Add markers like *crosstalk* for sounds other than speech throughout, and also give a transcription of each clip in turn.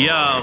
Yo,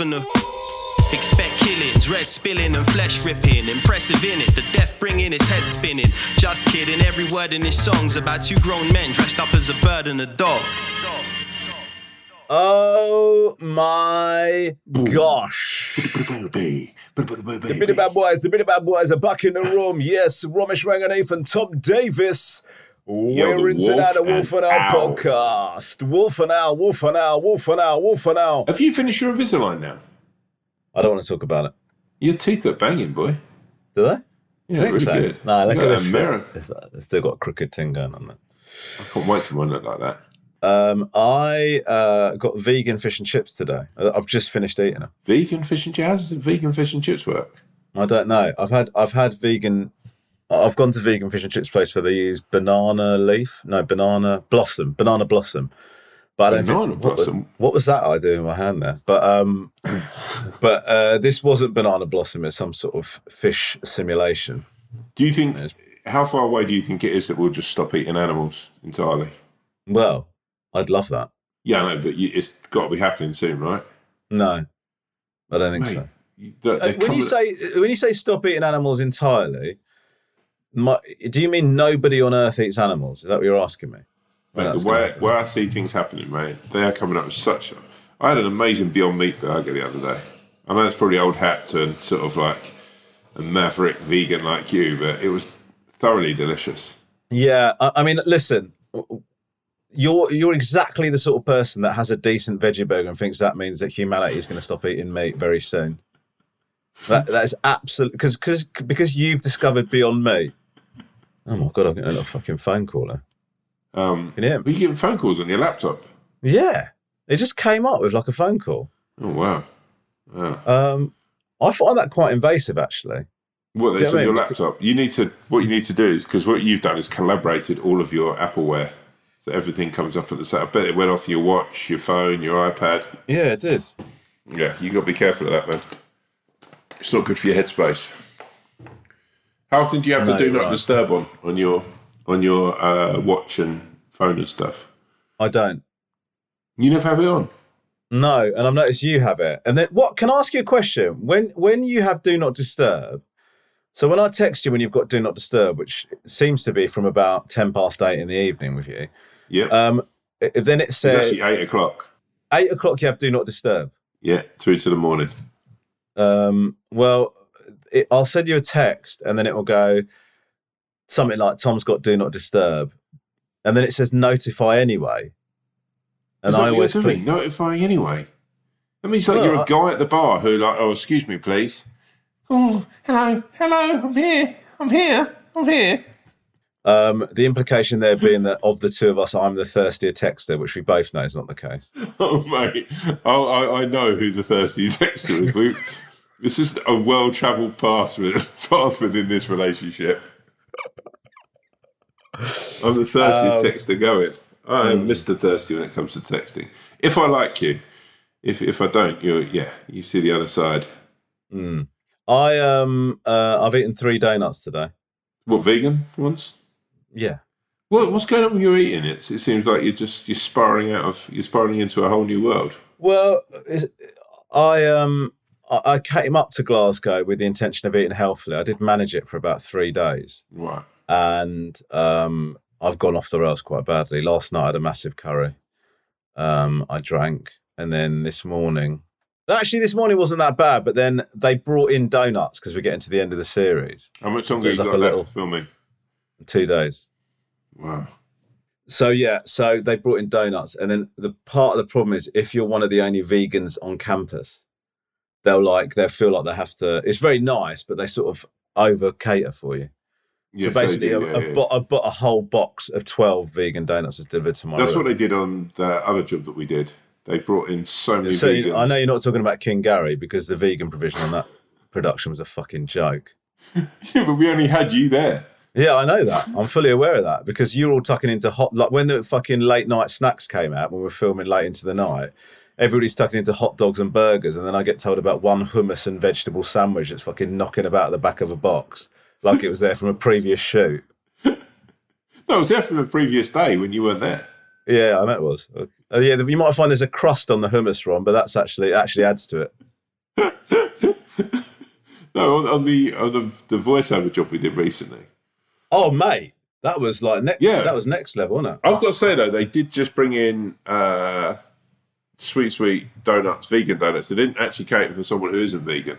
Expect killings, red spilling and flesh ripping. Impressive in it, the death bringing his head spinning. Just kidding, every word in his song's about two grown men dressed up as a bird and a dog. Oh my gosh. The Bitty Bad Boys, the Bitty Bad Boys are back in the room. Yes, Romesh Ranganathan Tom Davis. Yo, We're inside the Wolf and Owl podcast. Wolf and Owl, Wolf and Owl, Wolf and Owl, Wolf and Owl. Have you finished your Invisalign now? I don't want to talk about it. Your teeth are banging, boy. Do they? Yeah, really so. good. No, at got. America. It's still got a crooked thing going on there. I can't wait mine look like that. Um, I uh, got vegan fish and chips today. I've just finished eating them. Vegan fish and chips. How does vegan fish and chips work? I don't know. I've had I've had vegan. I've gone to vegan fish and chips place where they use banana leaf. No, banana blossom. Banana blossom. But I don't Banana think, what- blossom? What, was that I do in my hand there? But um, *coughs* but uh, this wasn't banana blossom. It's some sort of fish simulation. Do you think? How far away do you think it is that we'll just stop eating animals entirely? Well, I'd love that. Yeah, I know, but you, it's got to be happening soon, right? No, I don't think Mate, so. you- Uh, when you say when you say stop eating animals entirely, my, do you mean nobody on Earth eats animals? Is that what you're asking me? Mate, that's the way, where I see things happening, mate, they are coming up with such. I had an amazing Beyond Meat burger the other day. I know it's probably old hat to sort of like a maverick vegan like you, but it was thoroughly delicious. Yeah, I, I mean, listen, you're you're exactly the sort of person that has a decent veggie burger and thinks that means that humanity is going to stop eating meat very soon. That that is absolutely because because because you've discovered Beyond Meat. Oh my god, I'm getting a fucking phone caller. Um, Can you hear me? Were you getting phone calls on your laptop? Yeah, it just came up with like a phone call. Oh wow! wow. Um, I find that quite invasive, actually. What know on I your laptop? You need to. What you need to do is because what you've done is collaborated all of your Appleware, so everything comes up at the same. I bet it went off your watch, your phone, your iPad. Yeah, it did. Yeah, you got to be careful of that, man. It's not good for your headspace. How often do you have No, to do you're not right. disturb on on your on your uh, watch and phone and stuff? I don't. You never have it on. No, and I've noticed you have it. And then what can I ask you a question? When when you have do not disturb, so when I text you when you've got do not disturb, which seems to be from about ten past eight in the evening with you, Yeah, um, if then it it's says actually eight o'clock. eight o'clock you have do not disturb. Yeah, through to the morning. Um, well, it, I'll send you a text and then it will go something like Tom's got do not disturb, and then it says notify anyway. And I always click. notifying anyway. That means like Well, you're a guy at the bar who like, oh, excuse me, please. Oh, hello, hello, I'm here, I'm here, I'm here. Um, the implication there being that of the two of us, I'm the thirstier texter, which we both know is not the case. *laughs* Oh mate, oh, I, I know who the thirsty *laughs* texter is. We, this is a well-travelled path, with, *laughs* path within this relationship. I'm the thirstiest Um, texter going. I am Mr. Thirsty when it comes to texting. If I like you, if if I don't, you yeah, you see the other side. Mm. I um uh, I've eaten three donuts today. What vegan ones? Yeah. What what's going on with your eating? It's, it seems like you're just you're spiraling out of you're spiraling into a whole new world. Well, I um I I came up to Glasgow with the intention of eating healthily. I did manage it for about three days, Right. and um I've gone off the rails quite badly. Last night I had a massive curry. Um, I drank, and then this morning, actually this morning wasn't that bad. But then they brought in donuts because we're getting to the end of the series. How much So longer it's you got a left little- filming? Two days. Wow. So yeah, so they brought in donuts, and then the part of the problem is if you're one of the only vegans on campus, they'll like they'll feel like they have to. It's very nice, but they sort of over cater for you. Yeah, so basically, a, do, yeah, a, yeah. bo- bought a whole box of twelve vegan donuts delivered to my That's room. what they did on the other job that we did. They brought in so many So vegan. I know you're not talking about King Gary because the vegan provision on that production was a fucking joke. *laughs* Yeah, but we only had you there. Yeah, I know that. I'm fully aware of that because you're all tucking into hot like when the fucking late night snacks came out when we were filming late into the night. Everybody's tucking into hot dogs and burgers, and then I get told about one hummus and vegetable sandwich that's fucking knocking about at the back of a box, like it was there from a previous shoot. *laughs* No, it was there from the previous day when you weren't there. Yeah, I know it was. Uh, yeah, you might find there's a crust on the hummus, Ron, but that's actually actually adds to it. *laughs* No, on, on the on the, the voiceover job we did recently. Oh, mate, that was like next. Yeah. that was next level, wasn't it? I've got to say though, they did just bring in uh, sweet sweet donuts, vegan donuts. They didn't actually cater for someone who isn't vegan.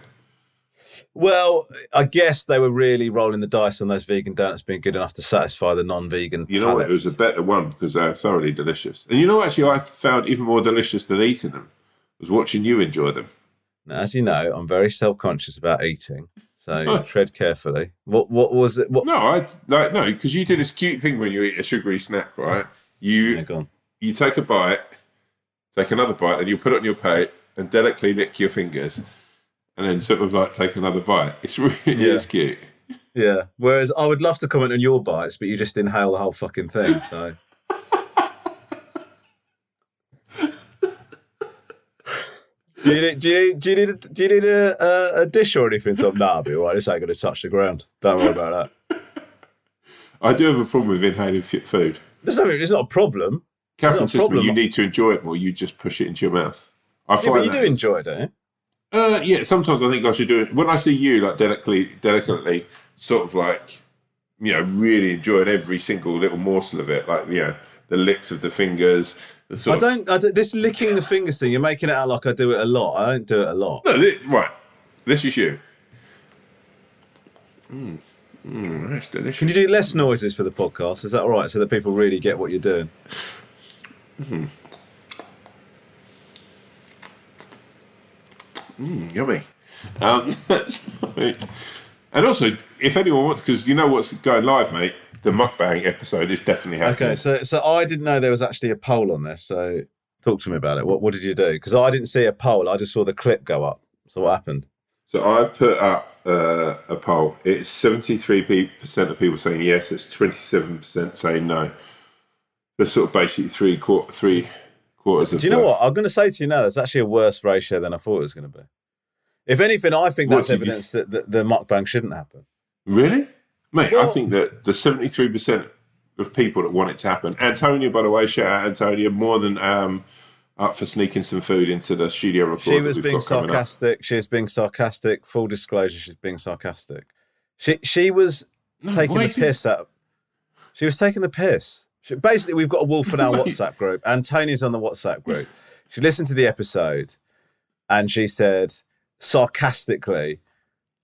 Well, I guess they were really rolling the dice on those vegan donuts being good enough to satisfy the non-vegan. You know what? It was a better one because they're thoroughly delicious. And you know, actually, I found even more delicious than eating them was watching you enjoy them. Now, as you know, I'm very self-conscious about eating, so tread carefully. What what was it? What? No, I like no because you do this cute thing when you eat a sugary snack, right? You Yeah, go on. you take a bite, take another bite, and you put it on your plate and delicately lick your fingers, and then sort of like take another bite. It's *laughs* really Yeah. it's cute. Yeah. Whereas I would love to comment on your bites, but you just inhale the whole fucking thing. So. Do you need, do you, do you need, a, do you need a, a, a dish or anything? So, nah, I'll be all right. This ain't going to touch the ground. Don't worry about that. I do have a problem with inhaling food. There's nothing, it's not a problem. Catherine says me, you need to enjoy it more. You just push it into your mouth. I Yeah, find but you that do enjoy it, don't you? Uh, yeah, sometimes I think I should do it. When I see you, like delicately, delicately, sort of like, you know, really enjoying every single little morsel of it, like you know, the licks of the fingers, the I don't, I don't. This licking the fingers thing, you're making it out like I do it a lot. I don't do it a lot. No, thi- right. This is you. Mm, mm, that's delicious. Can you do less noises for the podcast? Is that all right? So that people really get what you're doing. Mm, yummy. Um, *laughs* that's lovely. and also, if anyone wants, because you know what's going live, mate, the mukbang episode is definitely happening. Okay, so so I didn't know there was actually a poll on this. So talk to me about it. What what did you do? Because I didn't see a poll. I just saw the clip go up. So what happened? So I've put up uh, a poll. It's seventy-three percent of people saying yes. It's twenty-seven percent saying no. There's sort of basically three quarter, three quarters of. Do you know the- what I'm going to say to you now? That's actually a worse ratio than I thought it was going to be. If anything, I think that's did you- evidence that the, the mukbang shouldn't happen. Really, mate? I think that the seventy-three percent of people that want it to happen. Antonia, by the way, shout out Antonia, more than um, up for sneaking some food into the studio record. She was being sarcastic. She was being sarcastic. Full disclosure, she's being sarcastic. She she was taking the do you- piss out. She was taking the piss. She, basically, we've got a Wolf and Owl *laughs* WhatsApp group, and Tony's on the WhatsApp group. She listened to the episode, and she said sarcastically,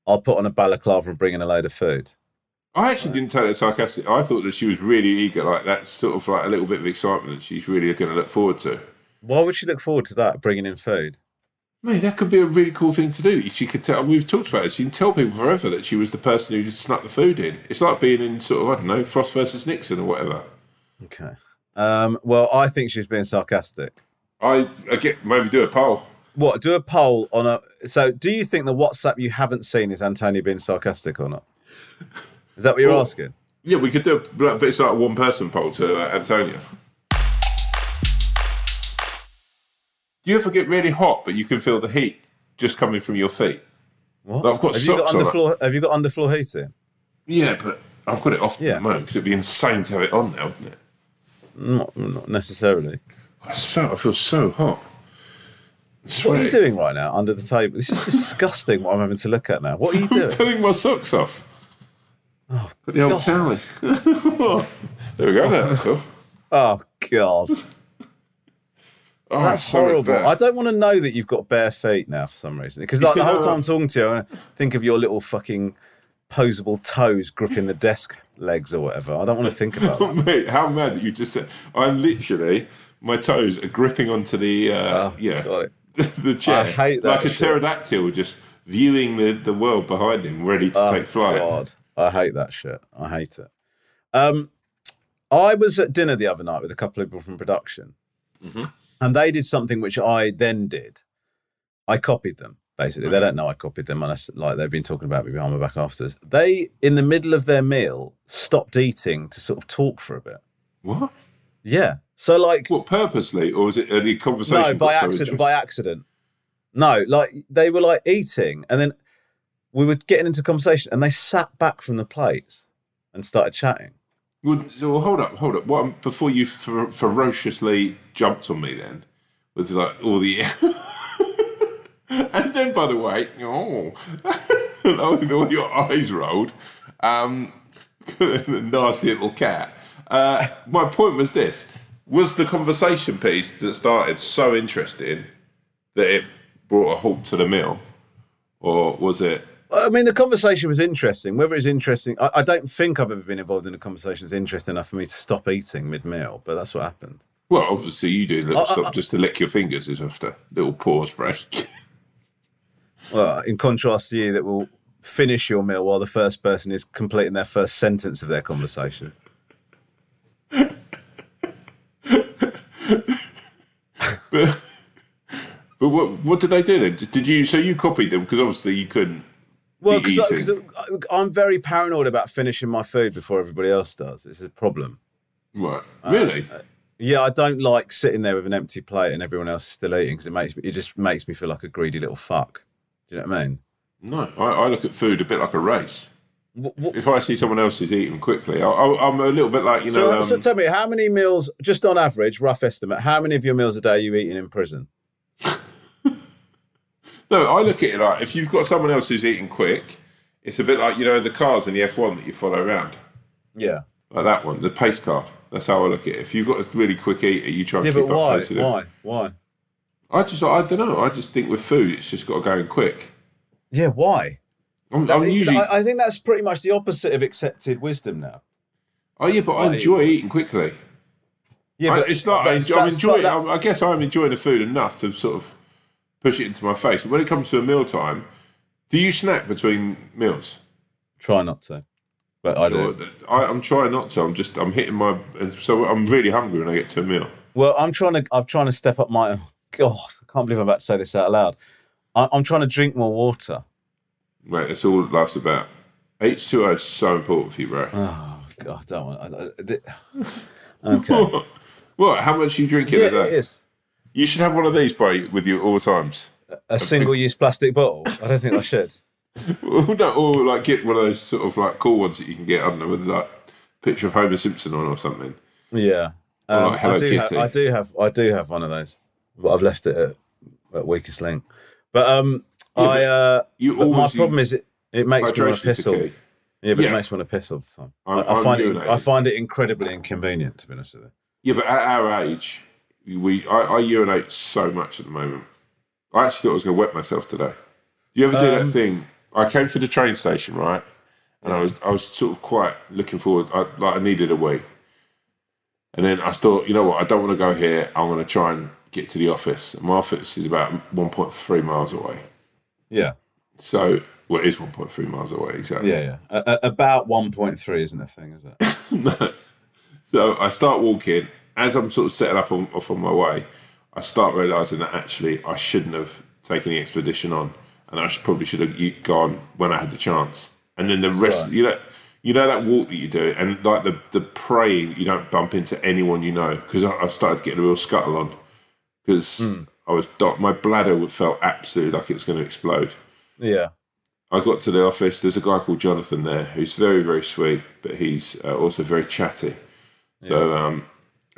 "I'll put on a balaclava and bring in a load of food." I actually didn't take that sarcastic. I thought that she was really eager, like that's sort of like a little bit of excitement that she's really going to look forward to. Why would she look forward to that? Bringing in food. Mate, that could be a really cool thing to do. She could tell. We've talked about it. She can tell people forever that she was the person who just snuck the food in. It's like being in sort of I don't know Frost versus Nixon or whatever. Okay. Um, well, I think she's being sarcastic. I, I get maybe do a poll. What? Do a poll on a. So, do you think the WhatsApp you haven't seen is Antonio being sarcastic or not? Is that what you're Well- asking? Yeah, we could do a but it's like a one person poll to uh, Antonia. Do you ever get really hot, but you can feel the heat just coming from your feet? What? I've got have you got socks on underfloor? Have you got underfloor heating? Yeah, but I've got it off Yeah. at the moment because it'd be insane to have it on now, wouldn't it? Not, not necessarily. I so I feel so hot. What are you doing right now under the table? This is *laughs* disgusting. what I'm having to look at now. What are you I'm doing? pulling my socks off. Oh, Put the old towel in. *laughs* there we go. Now, that's all. Oh God, *laughs* Oh, that's horrible. I don't want to know that you've got bare feet now for some reason. Because like the whole time I'm talking to you, I think of your little fucking posable toes gripping the desk legs or whatever. I don't want to think *laughs* about that. Mate, how mad that you just said. I'm literally my toes are gripping onto the uh, yeah *laughs* the chair. I hate that like a shit. pterodactyl just viewing the, the world behind him, ready to take flight. Oh, God, I hate that shit. I hate it. Um, I was at dinner the other night with a couple of people from production, Mm-hmm. and they did something which I then did. I copied them. Basically, they don't know I copied them unless like they've been talking about me behind my back afterwards. They, in the middle of their meal, stopped eating to sort of talk for a bit. What? Yeah. So like, What purposely, or was it the conversation? no, by accident. By accident. No, like they were like eating, and then we were getting into conversation, and they sat back from the plates and started chatting. Well, so well, hold up, hold up. What before you fer- ferociously jumped on me then with like all the, *laughs* and then by the way, oh, *laughs* with all your eyes rolled, um, the *laughs* nasty little cat. Uh, my point was this: was the conversation piece that started so interesting that it brought a halt to the meal, or was it? I mean, the conversation was interesting. Whether it's interesting, I, I don't think I've ever been involved in a conversation that's interesting enough for me to stop eating mid meal, but that's what happened. Well, obviously you do I- I- just to lick your fingers is after little pause break. Well, in contrast to you, that will finish your meal while the first person is completing their first sentence of their conversation. But *laughs* but what what did they do then? Did you so you copied them because obviously you couldn't. Well, because. I'm very paranoid about finishing my food before everybody else does. It's a problem. Right, Uh, really? Yeah, I don't like sitting there with an empty plate and everyone else is still eating because it makes me, it just makes me feel like a greedy little fuck. Do you know what I mean? no, I, I look at food a bit like a race. Wh- wh- If I see someone else is eating quickly, I, I, I'm a little bit like you know. So, um, so tell me, how many meals, just on average, rough estimate, how many of your meals a day are you eating in prison? *laughs* no, I look at it like if you've got someone else who's eating quick, it's a bit like you know the cars in the F1 that you follow around, Yeah. like that one, the pace car. That's how I look at it. If you've got a really quick eater, you try and Yeah, keep but up why? pace with it. Why? Why? I just, I don't know. I just think with food, it's just got to go in quick. Yeah, why? I'm, I'm usually, I, I think that's pretty much the opposite of accepted wisdom now. oh yeah, but I enjoy eating quickly. Yeah, I, it's like I that's- I'm enjoying. that- I'm- I guess I'm enjoying the food enough to sort of push it into my face. But when it comes to a meal time, do you snack between meals? Try not to, but I do. I, I'm trying not to. I'm just I'm hitting my. So I'm really hungry when I get to a meal. Well, I'm trying to. I'm trying to step up my. God, I can't believe I'm about to say this out loud. I, I'm trying to drink more water. Right, that's all life's about. H2O is so important for you, bro. Oh God, I don't want. Th- *laughs* okay. What? How much are you drinking yeah, a day? it is You should have one of these, bro, with you at all times. a single-use plastic bottle. I don't think I should. *laughs* Or, no, or like get one of those sort of like cool ones that you can get, I don't know, with like a picture of Homer Simpson on or something. Yeah, Or um, like Hello I do. Kitty. Ha- I do have. I do have one of those, but I've left it at, at weakest link. But um, Yeah, I. Uh, you but my problem is it. It makes me want to piss key. Yeah, but Yeah. it makes me want to piss all the time. I'm- I, I find it. I find it incredibly inconvenient, to be honest with you. Yeah, but at our age, we I, I urinate so much at the moment. I actually thought I was going to wet myself today. You ever do Um, that thing? I came to the train station, right, and I was I was sort of quite looking forward. I, like I needed a wee, and then I thought, you know what? I don't want to go here. I'm going to try and get to the office. And my office is about 1.3 miles away. Yeah, So, well, it is 1.3 miles away exactly. yeah, yeah. About one point three isn't a thing, is it? *laughs* no. So I start walking. As I'm sort of setting up on, off on my way, I start realizing that actually I shouldn't have taken the expedition on, and I should, probably should have gone when I had the chance. And then the rest, Right. you know, you know that walk that you do, and like the the praying you don't bump into anyone you know, because I, I started getting a real scuttle on, because I was. My bladder felt absolutely like it was going to explode. Yeah. I got to the office. There's a guy called Jonathan there who's very, very sweet, but he's uh, also very chatty. So um,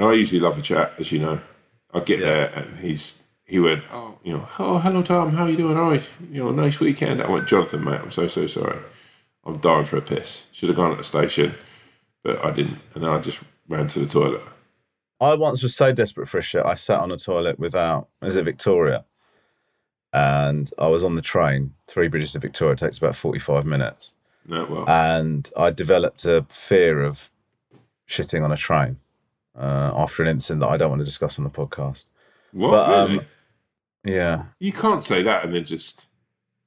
I usually love a chat, as you know. I get there and he's he went, oh, you know, oh, hello Tom, how are you doing? All right, you know, nice weekend. I went, Jonathan, mate, I'm so so sorry. I'm dying for a piss. Should have gone at the station, but I didn't, and then I just ran to the toilet. I once was so desperate for a shit, I sat on a toilet without, is it Victoria? And I was on the train, Three Bridges to Victoria, takes about 45 minutes. No, well, And I developed a fear of shitting on a train uh, after an incident that I don't want to discuss on the podcast. what? but, um, really? Yeah. you can't say that and then just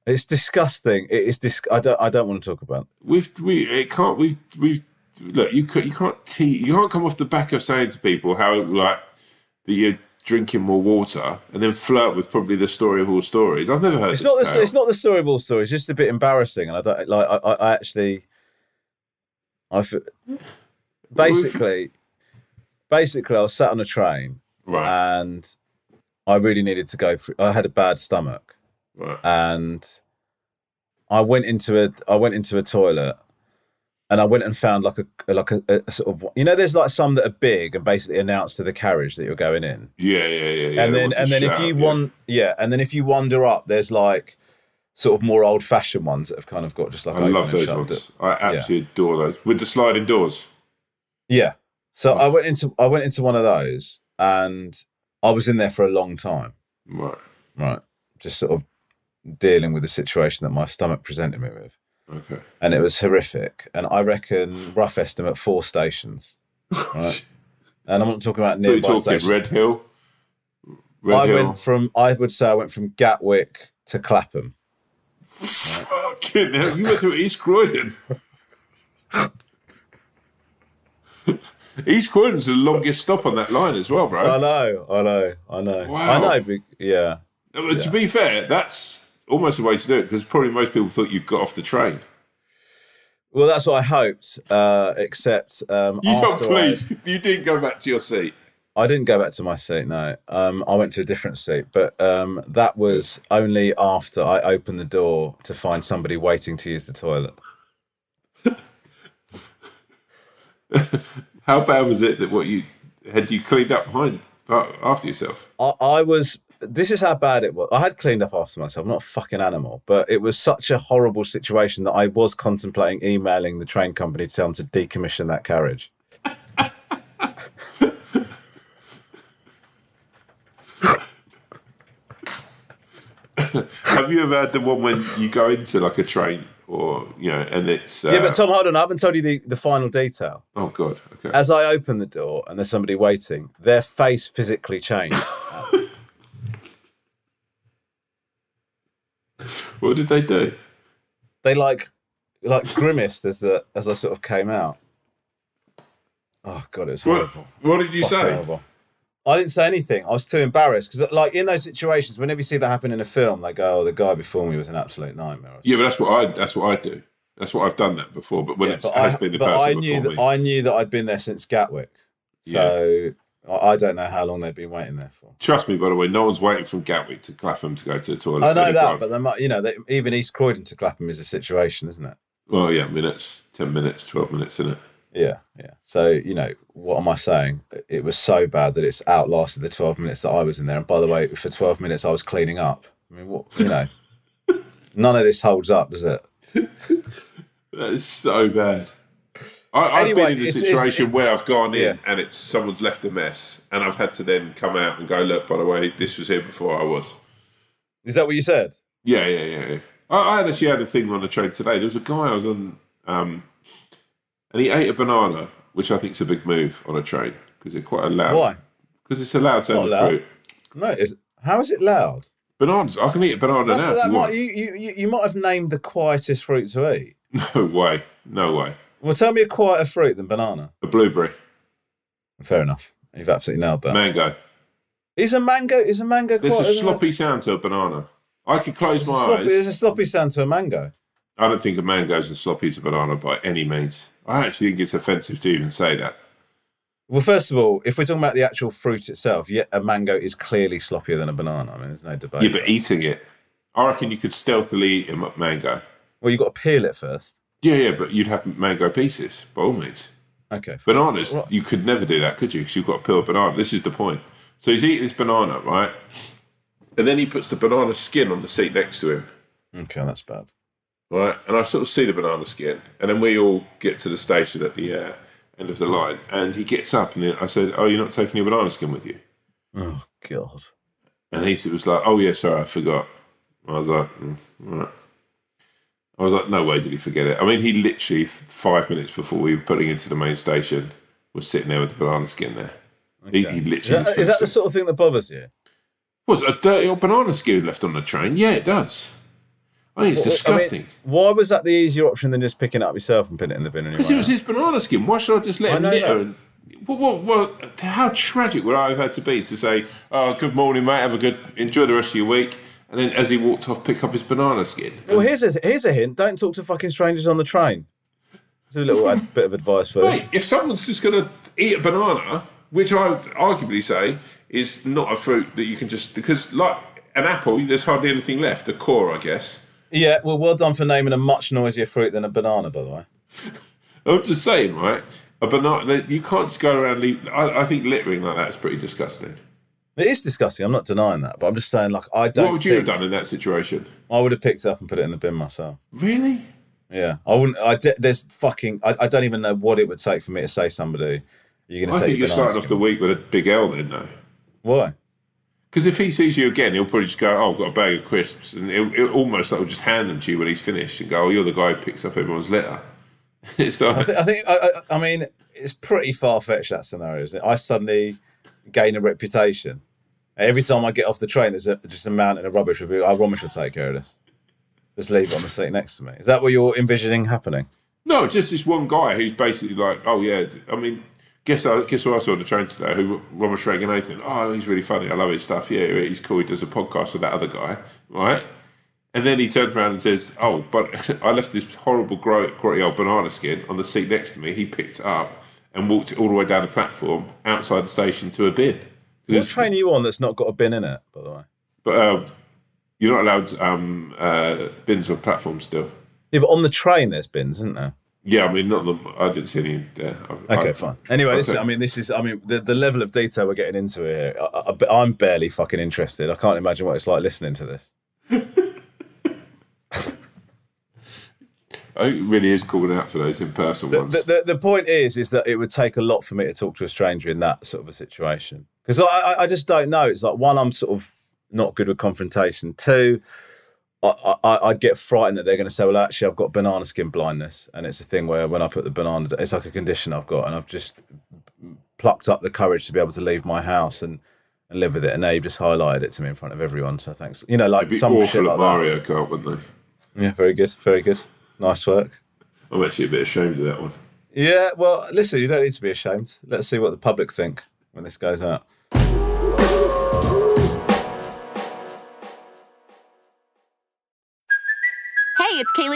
It's disgusting. It is dis- I don't. I don't want to talk about. It. we've we it can't We've we've look you could you can't te- you can't come off the back of saying to people how like that you're drinking more water and then flirt with probably the story of all stories. I've never heard It's this not the. tale. It's not the story of all stories. It's just a bit embarrassing, and I don't like. I, I, I actually. I basically, basically, I was sat on a train right and I really needed to go. For, I had a bad stomach, right and I went into a. I went into a toilet, and I went and found like a like a, a sort of you know. There's like some that are big and basically announce to the carriage that you're going in. yeah yeah yeah yeah and then and then if you yeah. want yeah and then if you wander up there's like sort of more old fashioned ones that have kind of got just like I love those ones. I absolutely adore those with the sliding doors. yeah so i went into i went into one of those and i was in there for a long time Right. right just sort of dealing with the situation that my stomach presented me with Okay. and it was horrific and i reckon rough estimate four stations right *laughs* and i'm not talking about nearby talking stations Redhill. Red i Hill. went from i would say i went from gatwick to clapham Fucking hell! You went to East Croydon. East Croydon's the longest stop on that line as well, bro. I know, I know, I know. Wow. I know, yeah. To be fair, that's almost the way to do it because probably most people thought you got off the train. Well, that's what I hoped, uh, except um, You got after *laughs* please. You didn't go back to your seat. I, I didn't go back to my seat, no. Um, I went to a different seat, but um, that was only after I opened the door to find somebody waiting to use the toilet. *laughs* How bad was it that what you had you cleaned up behind uh, after yourself? I, I was. This is how bad it was. I had cleaned up after myself. I'm not a fucking animal, but it was such a horrible situation that I was contemplating emailing the train company to tell them to decommission that carriage. Have you ever had the one when you go into like a train or you know, and it's uh, Yeah, but Tom, hold on. I haven't told you the, the final detail. oh god, okay. As I open the door and there's somebody waiting, their face physically changed. *laughs* what did they do? they like like grimaced as the as I sort of came out. Oh god, it was What, horrible. what did you say? horrible. I didn't say anything. I was too embarrassed because, like, in those situations, whenever you see that happen in a film, they go, "Oh, the guy before me was an absolute nightmare." Yeah, but that's what I that's what I do. That's what I've done that before. But when Yeah, it has I, been the but person I knew before that me, I knew that I'd been there since Gatwick, so I don't know how long they've been waiting there for. trust me. By the way, no one's waiting from Gatwick to Clapham to go to the toilet. I know that, gone. but they might, you know, they, even East Croydon to Clapham is a situation, isn't it? well, yeah, minutes, ten minutes, twelve minutes, isn't it? Yeah, yeah. So you know, what am I saying? It was so bad that it's outlasted the twelve minutes that I was in there. And by the way, for twelve minutes I was cleaning up. I mean, what you know, *laughs* none of this holds up, does it? That is so bad. I, I've Anyway, been in a it's- it's- situation where I've gone in and it's someone's left a mess, and I've had to then come out and go, look, by the way, this was here before I was. Is that what you said? Yeah, yeah, yeah. yeah. I, I actually had a thing on the train today. There was a guy I was on, um, and he ate a banana, which I think is a big move on a train because they're quite allowed. Why? Because it's allowed to Not have allowed. fruit. No, is how is it loud? Bananas. I can eat a banana That's, now. that you, might, want. you, you, you you might have named the quietest fruit to eat. *laughs* No way. No way. Well, tell me a quieter fruit than banana. A blueberry. Fair enough. You've absolutely nailed that. Mango. Is a mango? Is a mango? There's quite, a sloppy sound to a banana. I could close my Sloppy, there's a sloppy sound to a mango. I don't think a mango's as sloppy as a banana by any means. I actually think it's offensive to even say that. Well, first of all, if we're talking about the actual fruit itself, yeah, a mango is clearly sloppier than a banana. I mean, there's no debate. Yeah, but eating it, I reckon you could stealthily eat a mango. well, you've got to peel it first. Yeah, yeah, but you'd have mango pieces by all means. Okay. fine. Bananas, Right. you could never do that, could you? Because you've got to peel a banana. This is the point. So he's eating his banana, right? And then he puts the banana skin on the seat next to him, Okay, that's bad. right? And I sort of see the banana skin, and then we all get to the station at the uh, end of the line, and he gets up, and I said, "Oh, you're not taking your banana skin with you?" Oh God. And he was like, "Oh yeah, sorry, I forgot." I was like, mm, right. I was like, "No way did he forget it." I mean, he literally five minutes before we were putting into the main station was sitting there with the banana skin there. He, he Is that, is that the sort of thing that bothers you? Was a dirty old banana skin left on the train? Yeah, it does. I think it's Well, I mean, disgusting. why was that the easier option than just picking it up yourself and putting it in the bin? Because it was his banana skin. Why should I just let I him litter? What, what, what, how tragic would I have had to be to say, "Oh, good morning, mate. Have a good, enjoy the rest of your week." And then, as he walked off, pick up his banana skin. Well, here's a here's a hint: don't talk to fucking strangers on the train. It's a little *laughs* bit of advice for you. Mate, if someone's just going to eat a banana, which I would arguably say is not a fruit that you can just because, like an apple, there's hardly anything left. The core, I guess. Yeah, well, well done for naming a much noisier fruit than a banana, by the way. *laughs* I'm just saying, right? A banana, you can't just go around. Leave, I, I think littering like that is pretty disgusting. It is disgusting. I'm not denying that, but I'm just saying, like, I don't. what would you have done in that situation? I would have picked it up and put it in the bin myself. Really? Yeah, I wouldn't. I de- there's fucking. I, I don't even know what it would take for me to say somebody. You're going to. I think you're starting off the week with a big L then, though. Why? Because if he sees you again, he'll probably just go, "Oh, I've got a bag of crisps," and it'll, it'll almost like will just hand them to you when he's finished and go, "Oh, you're the guy who picks up everyone's litter." *laughs* it's like, I, th- I think. I, I, I mean, it's pretty far fetched that scenario. Isn't it? I suddenly gain a reputation. Every time I get off the train, there's a, just a mountain of rubbish. Be, oh, Romesh will take care of this. Just leave it on the seat next to me. Is that what you're envisioning happening? No, just this one guy who's basically like, oh yeah, I mean, guess I guess who I saw on the train today? Who Robert Nathan? Oh, he's really funny. I love his stuff. Yeah, he's cool. He does a podcast with that other guy, right? And then he turns around and says, "Oh, but *laughs* I left this horrible, gro- grotty old banana skin on the seat next to me. He picked up and walked it all the way down the platform outside the station to a bin. What train are you on that's not got a bin in it, by the way? But um, you're not allowed um, uh, bins on platforms still. Yeah, but on the train there's bins, isn't there? Yeah, I mean, not the. I didn't see any there. I- Okay, I- fine. Anyway, this is, I mean, this is, I mean, the, the level of detail we're getting into here, I, I'm barely fucking interested. I can't imagine what it's like listening to this. I think it really is calling out for those in person The, ones. the, the, the point is, is that it would take a lot for me to talk to a stranger in that sort of a situation because I, I, just don't know. It's like one, I'm sort of not good with confrontation. Two, I, I, I'd get frightened that they're going to say, "Well, actually, I've got banana skin blindness," and it's a thing where when I put the banana, it's like a condition I've got, and I've just plucked up the courage to be able to leave my house and, and live with it. And you've just highlighted it to me in front of everyone. So thanks. You know, like It'd be some shit awful like at that. Mario Kart, wouldn't they? Yeah, very good, very good. Nice work. I'm actually a bit ashamed of that one. Yeah, well, listen, you don't need to be ashamed. Let's see what the public think when this goes out.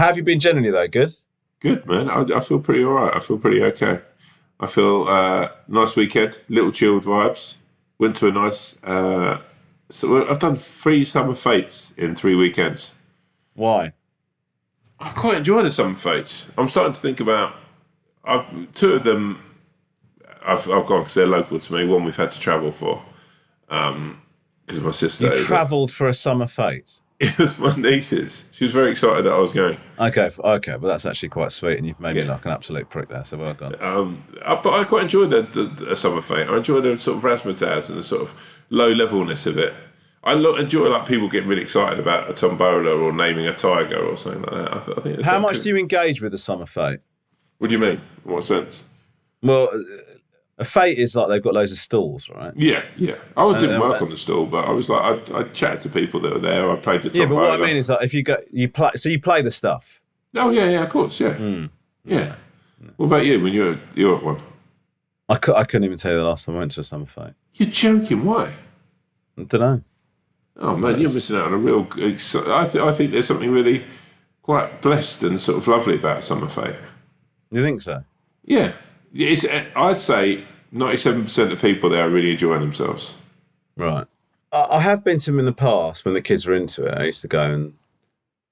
How have you been generally though? Good. Good man. I, I feel pretty all right. I feel pretty okay. I feel uh, nice weekend, little chilled vibes. Went to a nice. Uh, so I've done three summer fetes in three weekends. Why? I quite enjoy the summer fetes. I'm starting to think about. I've two of them. I've I've gone because they're local to me. One we've had to travel for, because my sister. You travelled for a summer fete. *laughs* It was my niece's. She was very excited that I was going. Okay, okay, but that's actually quite sweet, and you've made me like an absolute prick there. So well done. Um, I, but I quite enjoyed the, the, the summer fete. I enjoyed the sort of razzmatazz and the sort of low levelness of it. I lo- enjoy like people getting really excited about a tombola or naming a tiger or something like that. I, th- I think. it's How much do you engage with the summer fete? What do you mean? In what sense? Well, uh, a fete is like they've got loads of stalls, right? Yeah, yeah. I was doing work on the stall, but I was like, I, I chatted to people that were there. I played the Yeah, but what I mean is like if you go, you play, so you play the stuff. oh yeah, yeah, of course, yeah, Hmm. yeah. What about you when you're you're at one? I, cou- I couldn't even tell you the last time I went to a summer fete. You're joking? Why? I don't know. Oh man, you're missing out on a real. ex- I th- I think there's something really quite blessed and sort of lovely about summer fete. You think so? Yeah, it's. Uh, I'd say ninety-seven percent of people there are really enjoying themselves. Right. I, I have been to them in the past when the kids were into it. I used to go and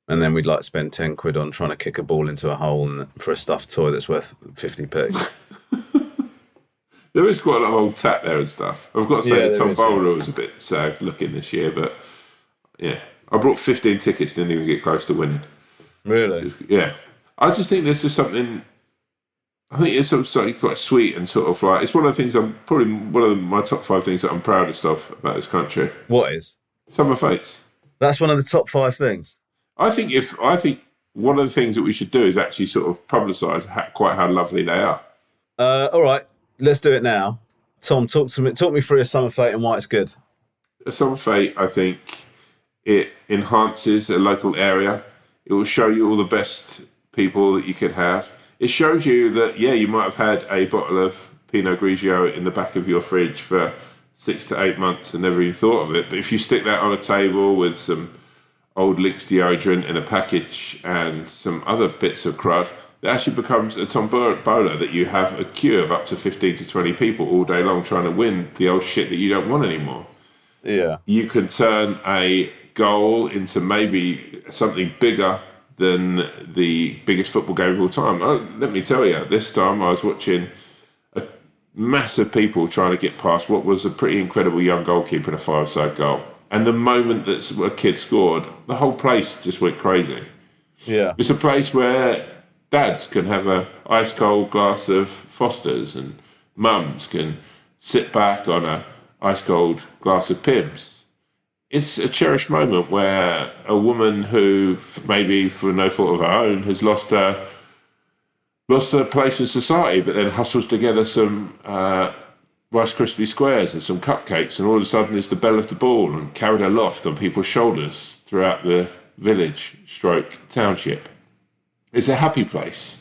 and then we'd like spend ten quid on trying to kick a ball into a hole and, for a stuffed toy that's worth fifty p. *laughs* *laughs* There is quite a lot of old tap there and stuff. I've got to say, Yeah, the there is, tombola was a bit sad looking this year, but yeah, I brought fifteen tickets, didn't even get close to winning. Really? Yeah, I just think there's just something. I think it's sort of quite sweet and sort of like it's one of the things I'm probably one of my top five things that I'm proudest of about this country. What is? Summer fetes. That's one of the top five things. I think if I think one of the things that we should do is actually sort of publicise quite how lovely they are. Uh, all right, let's do it now. Tom, talk to me. Talk me through a summer fete and why it's good. A summer fete, I think, it enhances a local area. It will show you all the best people that you could have. It shows you that yeah, you might have had a bottle of Pinot Grigio in the back of your fridge for six to eight months and never even thought of it. But if you stick that on a table with some old Lynx deodorant in a package and some other bits of crud, it actually becomes a tombola that you have a queue of up to 15 to 20 people all day long trying to win the old shit that you don't want anymore. Yeah. You can turn a goal into maybe something bigger than the biggest football game of all time. Oh, let me tell you, this time I was watching a mass of people trying to get past what was a pretty incredible young goalkeeper in a five-side goal. And the moment that a kid scored, the whole place just went crazy. Yeah. It's a place where dads can have a ice cold glass of Fosters and mums can sit back on a ice cold glass of Pimm's. It's a cherished moment where a woman who, maybe for no fault of her own, has lost her lost her place in society, but then hustles together some uh, Rice Krispie squares and some cupcakes, and all of a sudden is the belle of the ball and carried aloft on people's shoulders throughout the village stroke township. It's a happy place,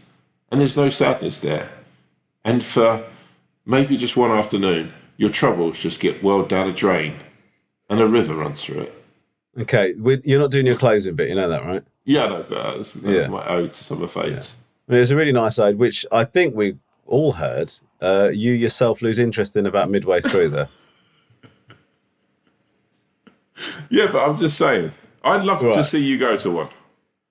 and there's no sadness there. And for maybe just one afternoon, your troubles just get whirled down a drain, and a river runs through it. Okay, we, you're not doing your closing bit. You know that, right? Yeah, I know, but that's, that's Yeah. my ode to summer fetes. It was a really nice ode, which I think we all heard. Uh, you yourself lose interest in about midway through there. *laughs* Yeah, but I'm just saying, I'd love to see you go to one.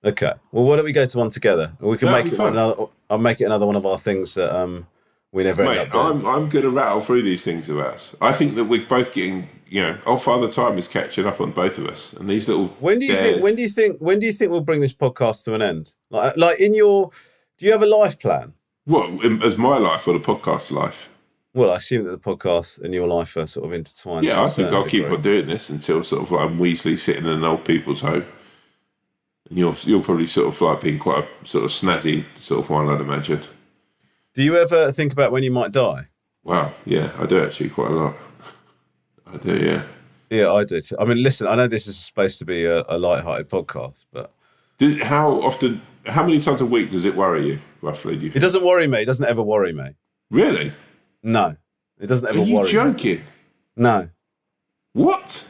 Okay. Well, why don't we go to one together? We can That'd make it fun. another. I'll make it another one of our things that um we never end Mate, up doing. I'm, I'm going to rattle through these things of us. I think that we're both getting you know, old father time is catching up on both of us, and these little. When do you dares- think? When do you think? When do you think we'll bring this podcast to an end? Like, like in your, do you have a life plan? Well, as my life or the podcast life? Well, I assume that the podcast and your life are sort of intertwined. Yeah, I think I'll keep on doing this until sort of like I'm Weasley sitting in an old people's home. And you're you're probably sort of like being quite a sort of snazzy sort of one, I'd imagine. Do you ever think about when you might die? Wow, yeah, I do actually quite a lot. I do, yeah. Yeah, I do. Too. I mean, listen, I know this is supposed to be a, a light-hearted podcast, but Do, how often? How many times a week does it worry you roughly? Do you it think? doesn't worry me. It doesn't ever worry me. Really? No, it doesn't ever Are you worry. me. joking? No, What?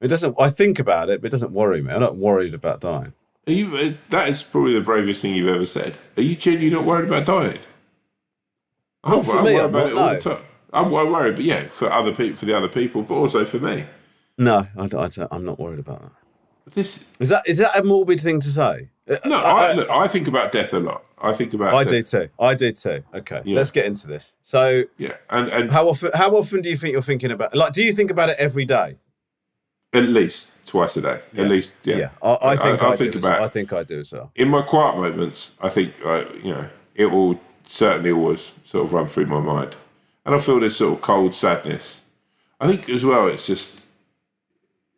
it doesn't. I think about it, but it doesn't worry me. I'm not worried about dying. Are you? uh, That is probably the bravest thing you've ever said. Are you genuinely not worried about dying? Not for I me, worry I'm about not, it all no. the time. I'm I worry, but yeah, for other people, for the other people, but also for me. No, I, I, am not worried about that. This Is that is that a morbid thing to say? Uh, no, I- I, look, I think about death a lot. I think about. I death. do too. I do too. Okay, Yeah. let's get into this. So, Yeah, and and how often how often do you think you're thinking about? Like, do you think about it every day? at least twice a day. At least, yeah. I, I think I, think do as- about I think I do as well. in my quiet moments, I think uh, you know it will certainly always sort of run through my mind, and I feel this sort of cold sadness. I think as well, it's just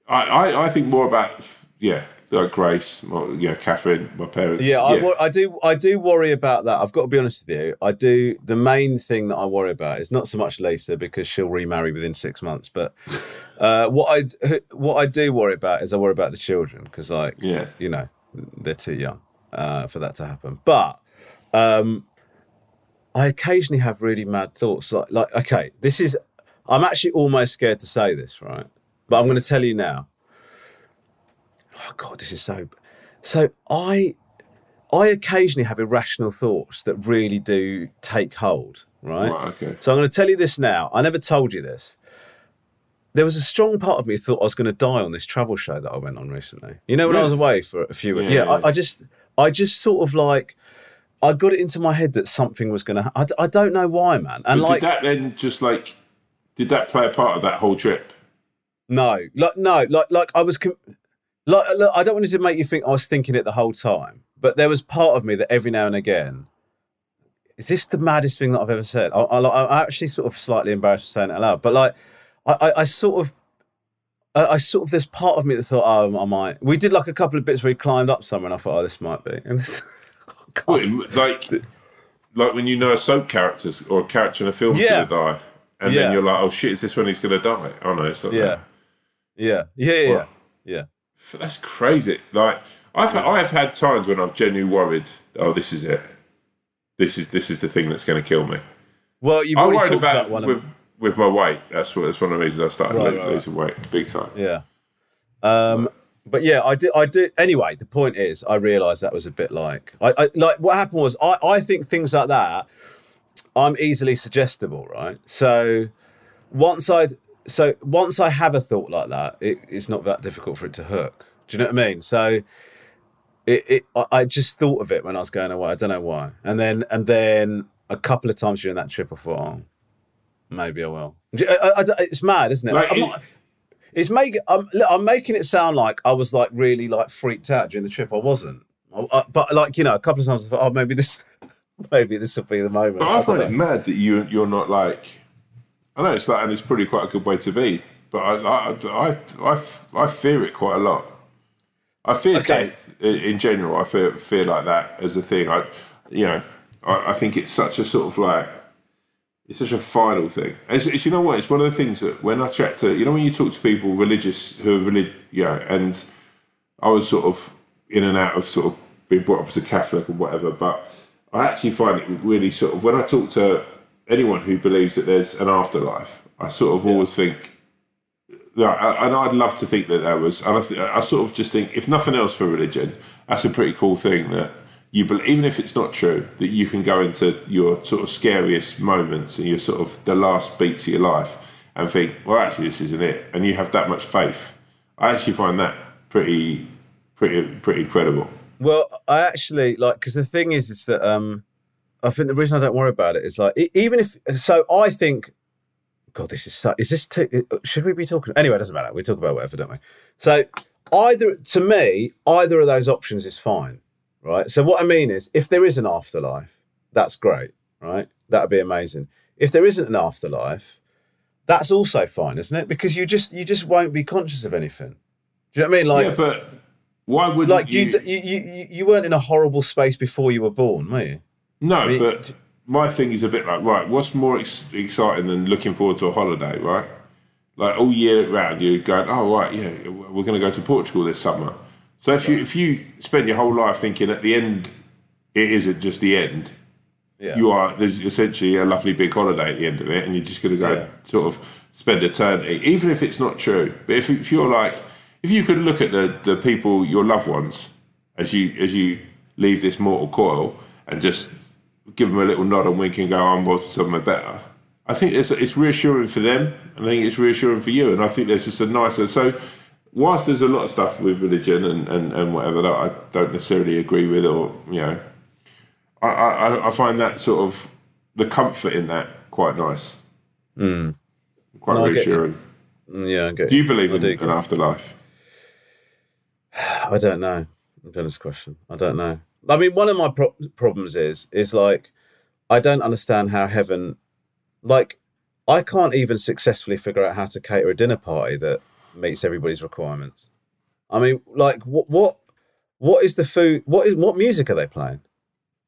I I, I think more about yeah, like Grace, my, you know, Catherine, my parents. Yeah, I, I do. I do worry about that. I've got to be honest with you. I do. The main thing that I worry about is not so much Lisa because she'll remarry within six months, but *laughs* uh, what I what I do worry about is I worry about the children because, like, Yeah. you know, they're too young uh, for that to happen. But um, I occasionally have really mad thoughts. Like, like, okay, this is. I'm actually almost scared to say this, right? But I'm going to tell you now. Oh God, this is so. So I, I occasionally have irrational thoughts that really do take hold, right? Right, okay. So I'm going to tell you this now. I never told you this. There was a strong part of me thought I was going to die on this travel show that I went on recently. You know, when I was away for a few weeks. Yeah, Yeah, yeah. I, I just, I just sort of like, I got it into my head that something was going to. Ha- I, d- I don't know why, man. And But like, did that then just like did that play a part of that whole trip? No, like no, like like I was, com- like look, I don't want to make you think I was thinking it the whole time, but there was part of me that every now and again, is this the maddest thing that I've ever said? I, I, I'm actually sort of slightly embarrassed for saying it out loud, but like, I, I, I sort of. I I sort of there's part of me that thought, oh, I might. We did like a couple of bits where we climbed up somewhere, and I thought, oh, this might be. And this, Like like when you know a soap character or a character in a film's Yeah. gonna die, and Yeah. then you're like, oh shit, is this when he's gonna die? Oh no, it's not. yeah, yeah, yeah, yeah, What? yeah. That's crazy. Like I've I've had times when I've genuinely worried. Oh, this is it. This is this is the thing that's going to kill me. Well, you've I already worried talked about, about, one with with my weight. That's what that's one of the reasons I started Right, lo- right, right. losing weight big time. Yeah. Um, but yeah, I do. I do. Anyway, the point is, I realised that was a bit like, I, I like what happened was, I, I think things like that, I'm easily suggestible, right? So once I'd, so once I have a thought like that, it, it's not that difficult for it to hook. Do you know what I mean? So it, it, I, I just thought of it when I was going away. I don't know why. And then, and then a couple of times during that trip, I thought, oh, maybe I will. I- I- I- it's mad, isn't it? Like, I'm it- not, it's making. I'm, look, I'm making it sound like I was like really like freaked out during the trip. I wasn't. I, I- but like you know, a couple of times I thought, oh, maybe this, *laughs* maybe this will be the moment. But I don't find it mad that you you're not like. I know it's like, and it's probably quite a good way to be, but I I I I, I fear it quite a lot. I fear Okay. death in, in general. I fear fear like that as a thing. I you know I, I think it's such a sort of like it's such a final thing. It's, it's, you know what? It's one of the things that when I chat to you know when you talk to people religious who are relig- you know, and I was sort of in and out of sort of being brought up as a Catholic or whatever, but I actually find it really sort of when I talk to anyone who believes that there's an afterlife, I sort of always think. Yeah, and I'd love to think that there was, and I, th- I sort of just think, if nothing else for religion, that's a pretty cool thing that you, bel even if it's not true, that you can go into your sort of scariest moments and your sort of the last beats of your life and think, well, actually, this isn't it, and you have that much faith. I actually find that pretty, pretty, pretty incredible. Well, I actually like because the thing is, is that um, I think the reason I don't worry about it is like even if so, I think God, this is so. Is this too? Should we be talking? Anyway, it doesn't matter. We talk about whatever, don't we? So either to me, either of those options is fine, right? So what I mean is, if there is an afterlife, that's great, right? That'd be amazing. If there isn't an afterlife, that's also fine, isn't it? Because you just you just won't be conscious of anything. Do you know what I mean? Like, yeah, but why would like you? you, you you you weren't in a horrible space before you were born, were you? No, I mean, but my thing is a bit like right. What's more ex- exciting than looking forward to a holiday, right? Like all year round, you're going, oh right, yeah, we're going to go to Portugal this summer. So if you if you spend your whole life thinking at the end, it isn't just the end. Yeah. You are there's essentially a lovely big holiday at the end of it, and you're just going to go Yeah. sort of spend eternity, even if it's not true. But if if you're like, if you could look at the the people, your loved ones, as you as you leave this mortal coil, and just give them a little nod and wink and go, I'm on somewhere better. I think it's it's reassuring for them, and I think it's reassuring for you, and I think there's just a nicer. So, whilst there's a lot of stuff with religion and, and, and whatever that I don't necessarily agree with, or you know, I, I, I find that sort of the comfort in that quite nice, Mm. quite No, I get you. reassuring. Mm, Yeah, I get Do you believe in an afterlife? *sighs* I don't know. I'm doing this question. I don't know. I mean, one of my pro- problems is is like I don't understand how heaven, like, I can't even successfully figure out how to cater a dinner party that meets everybody's requirements. I mean, like, what what what is the food? What is what music are they playing?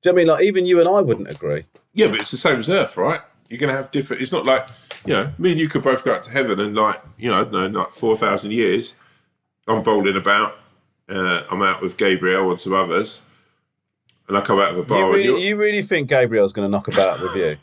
Do you know what I mean like even you and I wouldn't agree? Yeah, but it's the same as Earth, right? You're going to have different. It's not like you know, me and you could both go up to heaven and like you know, I don't know, like four thousand years. I'm bowling about. Uh, I'm out with Gabriel and some others, and I come out of a bar. You really, you really think Gabriel's going to knock about with you?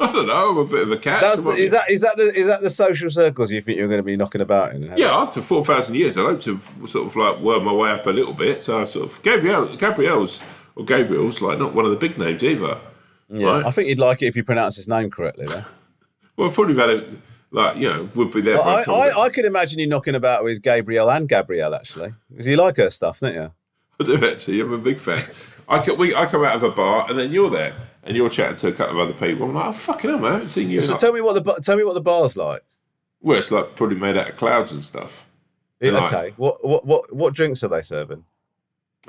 *laughs* I don't know. I'm a bit of a cat. That's is that is that the is that the social circles you think you're going to be knocking about in? Yeah, after four thousand years, I'd hope to sort of like worm my way up a little bit. So I sort of Gabriel, Gabriel's or Gabriel's like not one of the big names either. Yeah, right? I think you'd like it if you pronounce his name correctly. There, *laughs* Well, probably valid, like you know, would be there. by I, the time of it. I, I could imagine you knocking about with Gabrielle and Gabrielle actually, because you like her stuff, don't you? *laughs* I do actually. I'm a big fan. I we, I come out of a bar and then you're there and you're chatting to a couple of other people. I'm like, oh fucking hell, man, I haven't seen you. So tell me what the tell me what the bar's like. well, it's like probably made out of clouds and stuff. And, like, okay, what what what what drinks are they serving?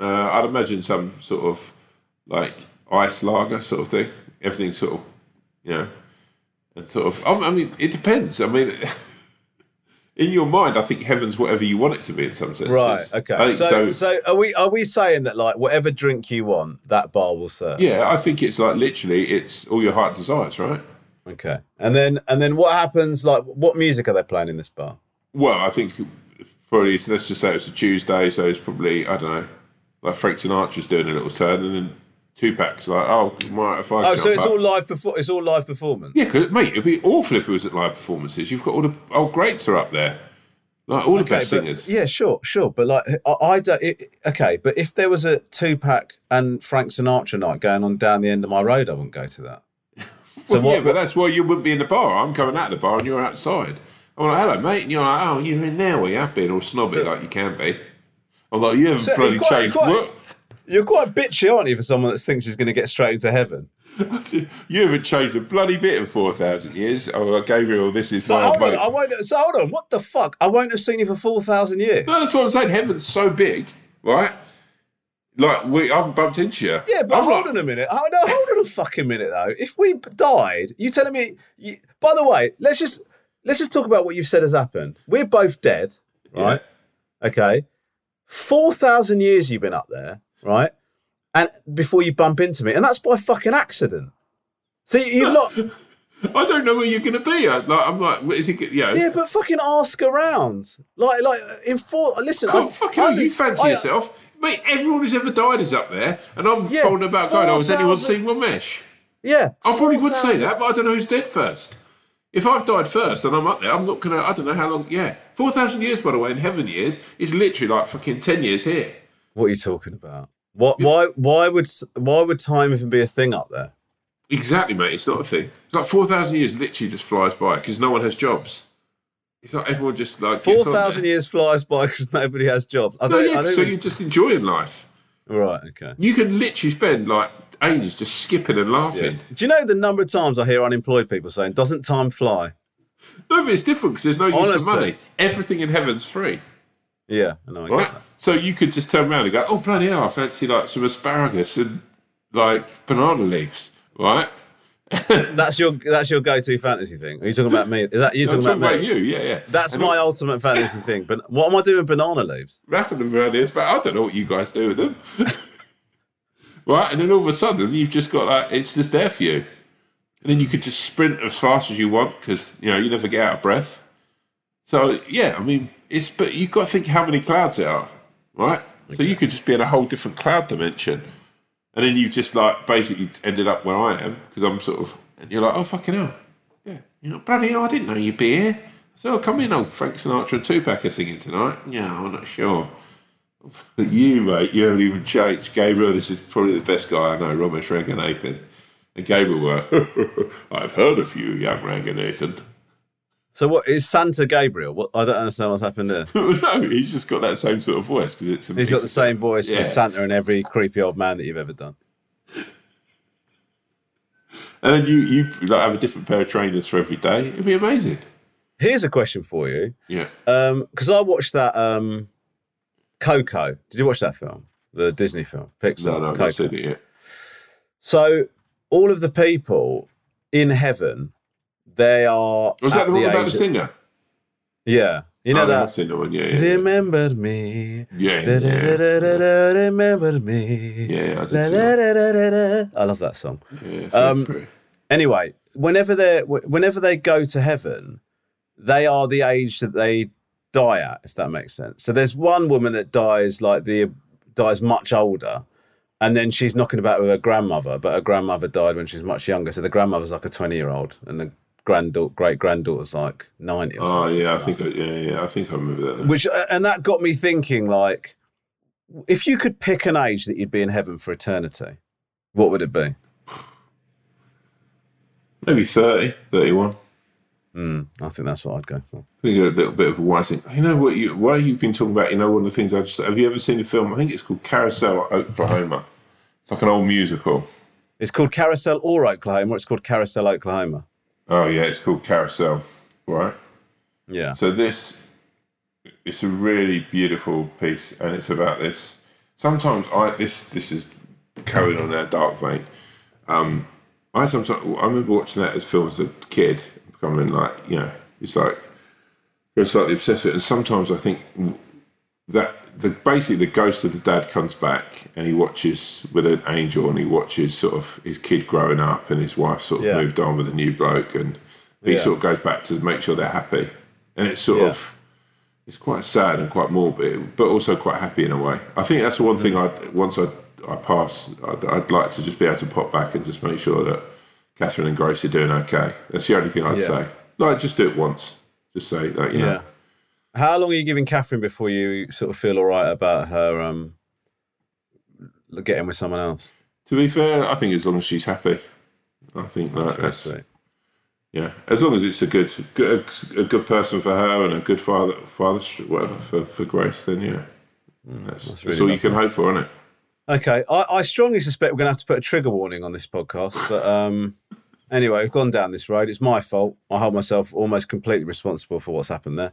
Uh, I'd imagine some sort of like ice lager sort of thing. Everything's sort of, you know, and sort of. I mean, it depends. I mean, *laughs* in your mind, I think heaven's whatever you want it to be in some sense. Right. Okay. So, so. so are we are we saying that like whatever drink you want, that bar will serve? yeah, I think it's like literally, it's all your heart desires, right? Okay. And then and then what happens? Like, what music are they playing in this bar? Well, I think probably so let's just say it's a Tuesday, so it's probably I don't know, like Frank Sinatra's doing a little turn, and then Tupac's like, oh, right, if I Oh, so it's all live before it's all live performance. Yeah, 'cause, mate, it'd be awful if it was at live performances. You've got all the old greats are up there, like all the Okay, best but- singers. Yeah, sure, sure. But like, I, I don't. It, okay, but if there was a Tupac and Frank Sinatra night going on down the end of my road, I wouldn't go to that. *laughs* So Well, yeah, what- but that's why you wouldn't be in the bar. I'm coming out of the bar and you're outside. I'm like, hello, mate. And you're like, oh, you're in there, were you have been, all snobby like you can be. I'm like, you haven't So bloody quite- changed. quite- What? You're quite bitchy, aren't you, for someone that thinks he's going to get straight into heaven? *laughs* You haven't changed a bloody bit in 4,000 years. Oh, I gave you all this is So my hold on. I won't. So hold on. What the fuck? I won't have seen you for four thousand years. No, that's what I'm saying. Heaven's so big, right? Like, we, I haven't bumped into you. Yeah, but I'm hold like- on a minute. Oh, no, hold on a fucking minute though. If we died, you telling me? You, by the way, let's just let's just talk about what you've said has happened. We're both dead, right? Okay, four thousand years you've been up there, right? And before you bump into me, and that's by fucking accident. So you- you've not. *laughs* I don't know where you're going to be. I, like, I'm like, is he, know, Yeah, but fucking ask around. Like, like in four. Listen, God, I'm- fuck you, I you fancy I- yourself. Mate, everyone who's ever died is up there, and I'm Yeah, bold about going, oh, has anyone 4,000 seen mesh? Yeah, I probably would say that, but I don't know who's dead first. If I've died first and I'm up there, I'm not going to, I don't know how long, yeah. 4,000 years, by the way, in heaven years, is literally like fucking 10 years here. What are you talking about? What? Why? Why would? Why would time even be a thing up there? Exactly, mate. It's not a thing. It's like 4,000 years literally just flies by because no one has jobs. It's like everyone just like. Four thousand years flies by because nobody has jobs. I No, yeah, I so even- you're just enjoying life. right. Okay. You can literally spend like ages just skipping and laughing. Do you know the number of times I hear unemployed people saying, "Doesn't time fly?" No, but it's different because there's no use Honestly. of money. Everything in heaven's free. Yeah, I know. I Right? So you could just turn around and go, oh, bloody hell, I fancy like some asparagus and like banana leaves, right? *laughs* That's your that's your go-to fantasy thing. Are you talking about me? Is that you I'm talking about, me? you, yeah, yeah. That's And my ultimate *laughs* fantasy thing. But what am I doing with banana leaves? wrapping them around here, but I don't know what you guys do with them. *laughs* right? And then all of a sudden, you've just got like, it's just there for you. And then you could just sprint as fast as you want because, you know, you never get out of breath. So, yeah, I mean, it's, but you've got to think how many clouds there are, right? So you could just be in a whole different cloud dimension. And then you've just like basically ended up where I am because I'm sort of, and you're like, oh, fucking hell. Yeah. you're know, bloody hell, I didn't know you'd be here. So oh, come in, old Frank Sinatra and Tupac are singing tonight. Yeah, I'm not sure. *laughs* you, mate, you haven't even changed. Gabriel, this is probably the best guy I know, Robert Ranganathan. And Gabriel were, *laughs* I've heard of you, young Ranganathan. So what is Santa Gabriel? What I don't understand what's happened there. *laughs* no, he's just got that same sort of voice. Cause it's He's got the same voice Yeah. as Santa and every creepy old man that you've ever done. And then you, you like, have a different pair of trainers for every day. It'd be amazing. Here's a question for you. Yeah. Because I watched that um, Coco. Did you watch that film? The Disney film, Pixar. No, no, I've not seen it yet. So all of the people in heaven, they are. Was that the one about the singer? Yeah, you know Oh, that. seen that one, yeah, yeah, yeah. Remembered me. Yeah, Da, da, yeah. da, da, da, da, me. Yeah, I Da, love that song. Yeah, Um, pretty. anyway, whenever they whenever they go to heaven, they are the age that they die at, if that makes sense. So there's one woman that dies like the dies much older, and then she's knocking about with her grandmother, but her grandmother died when she was much younger. So the grandmother's like a twenty year old, and the granddaughter, great granddaughter's like ninety. Oh something. yeah, I think I, yeah, yeah, I think I remember that. now. Which and that got me thinking, like, if you could pick an age that you'd be in heaven for eternity, what would it be? Maybe 30, 31. Mm, I think that's what I'd go for. I think a little bit of a wise thing. You know what? You, why you've been talking about? You know, one of the things I just have you ever seen the film? I think it's called Carousel Oklahoma. It's like an old musical. It's called Carousel or Oklahoma, or it's called Carousel Oklahoma. Oh yeah, it's called Carousel, right? Yeah. So this, it's a really beautiful piece, and it's about this. Sometimes I this this is carrying on that dark vein. Um, I sometimes I remember watching that as a film as a kid, becoming like you know, it's like you're slightly obsessed with it. And sometimes I think that the basically the ghost of the dad comes back and he watches with an angel and he watches sort of his kid growing up and his wife sort of Yeah. moved on with a new bloke and he Yeah. sort of goes back to make sure they're happy. And it's sort Yeah. of it's quite sad and quite morbid, but also quite happy in a way. I think that's the one thing mm. I once I I pass, I'd, I'd like to just be able to pop back and just make sure that Catherine and Grace are doing okay. That's the only thing I'd say. Like, just do it once. Just say that you know. How long are you giving Catherine before you sort of feel all right about her um, getting with someone else? To be fair, I think as long as she's happy, I think that, That's yeah. As long as it's a good, good a good person for her and a good father, father, whatever for, for Grace, then yeah, that's, that's, really all you can hope for, isn't it? Okay, I, I strongly suspect we're going to have to put a trigger warning on this podcast. But um, anyway, we've gone down this road. It's my fault. I hold myself almost completely responsible for what's happened there.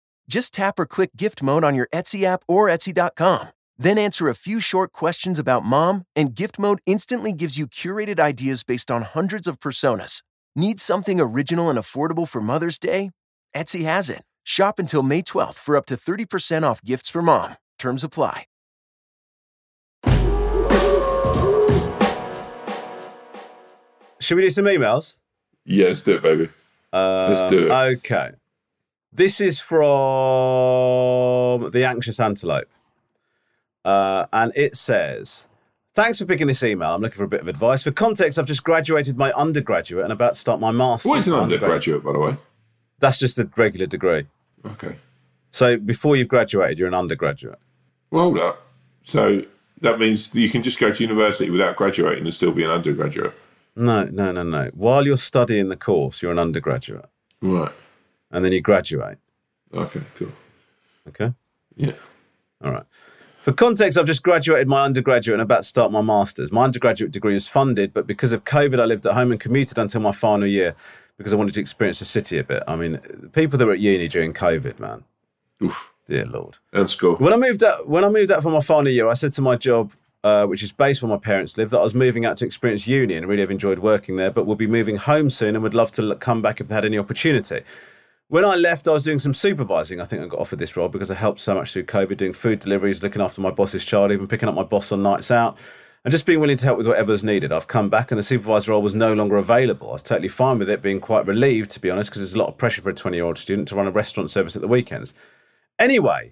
Just tap or click gift mode on your Etsy app or Etsy.com. Then answer a few short questions about mom, and gift mode instantly gives you curated ideas based on hundreds of personas. Need something original and affordable for Mother's Day? Etsy has it. Shop until May 12th for up to 30% off gifts for mom. Terms apply. Should we do some emails? Yeah, let's do it, baby. Uh, let's do it. Okay. This is from The Anxious Antelope. Uh, and it says, Thanks for picking this email. I'm looking for a bit of advice. For context, I've just graduated my undergraduate and about to start my master's. What is an undergraduate, by the way? That's just a regular degree. Okay. So before you've graduated, you're an undergraduate. Well, hold up. So that means you can just go to university without graduating and still be an undergraduate. No, no, no, no. While you're studying the course, you're an undergraduate. Right. And then you graduate. Okay, cool. Okay. Yeah. All right. For context, I've just graduated my undergraduate and about to start my master's. My undergraduate degree is funded, but because of COVID, I lived at home and commuted until my final year because I wanted to experience the city a bit. I mean, people that were at uni during COVID, man. Oof. Dear Lord. And school. When I moved out, when I moved out for my final year, I said to my job, uh, which is based where my parents live, that I was moving out to experience uni and really have enjoyed working there, but will be moving home soon and would love to come back if they had any opportunity. When I left, I was doing some supervising. I think I got offered this role because I helped so much through COVID, doing food deliveries, looking after my boss's child, even picking up my boss on nights out, and just being willing to help with whatever's needed. I've come back and the supervisor role was no longer available. I was totally fine with it, being quite relieved, to be honest, because there's a lot of pressure for a 20 year old student to run a restaurant service at the weekends. Anyway,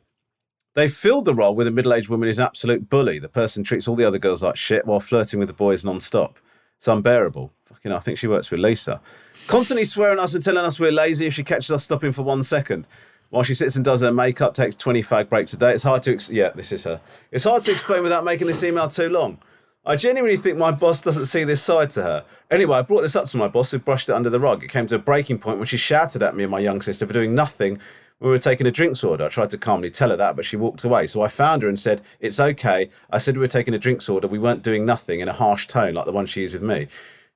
they filled the role with a middle aged woman who's an absolute bully. The person treats all the other girls like shit while flirting with the boys non stop. It's unbearable. Fucking, I think she works with Lisa. Constantly swearing at us and telling us we're lazy if she catches us stopping for one second. While she sits and does her makeup, takes 20 fag breaks a day. It's hard to, ex- yeah, this is her. It's hard to explain without making this email too long. I genuinely think my boss doesn't see this side to her. Anyway, I brought this up to my boss who brushed it under the rug. It came to a breaking point when she shouted at me and my young sister for doing nothing we were taking a drinks order. I tried to calmly tell her that, but she walked away. So I found her and said, It's okay. I said we were taking a drinks order. We weren't doing nothing in a harsh tone like the one she used with me.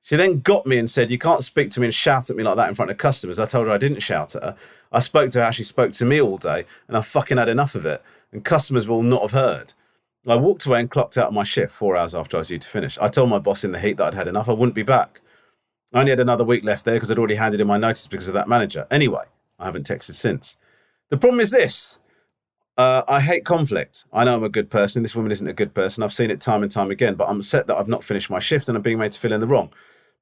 She then got me and said, You can't speak to me and shout at me like that in front of customers. I told her I didn't shout at her. I spoke to her how she spoke to me all day, and I fucking had enough of it. And customers will not have heard. I walked away and clocked out of my shift four hours after I was due to finish. I told my boss in the heat that I'd had enough. I wouldn't be back. I only had another week left there because I'd already handed in my notice because of that manager. Anyway, I haven't texted since. The problem is this uh, I hate conflict. I know I'm a good person. This woman isn't a good person. I've seen it time and time again, but I'm upset that I've not finished my shift and I'm being made to fill in the wrong.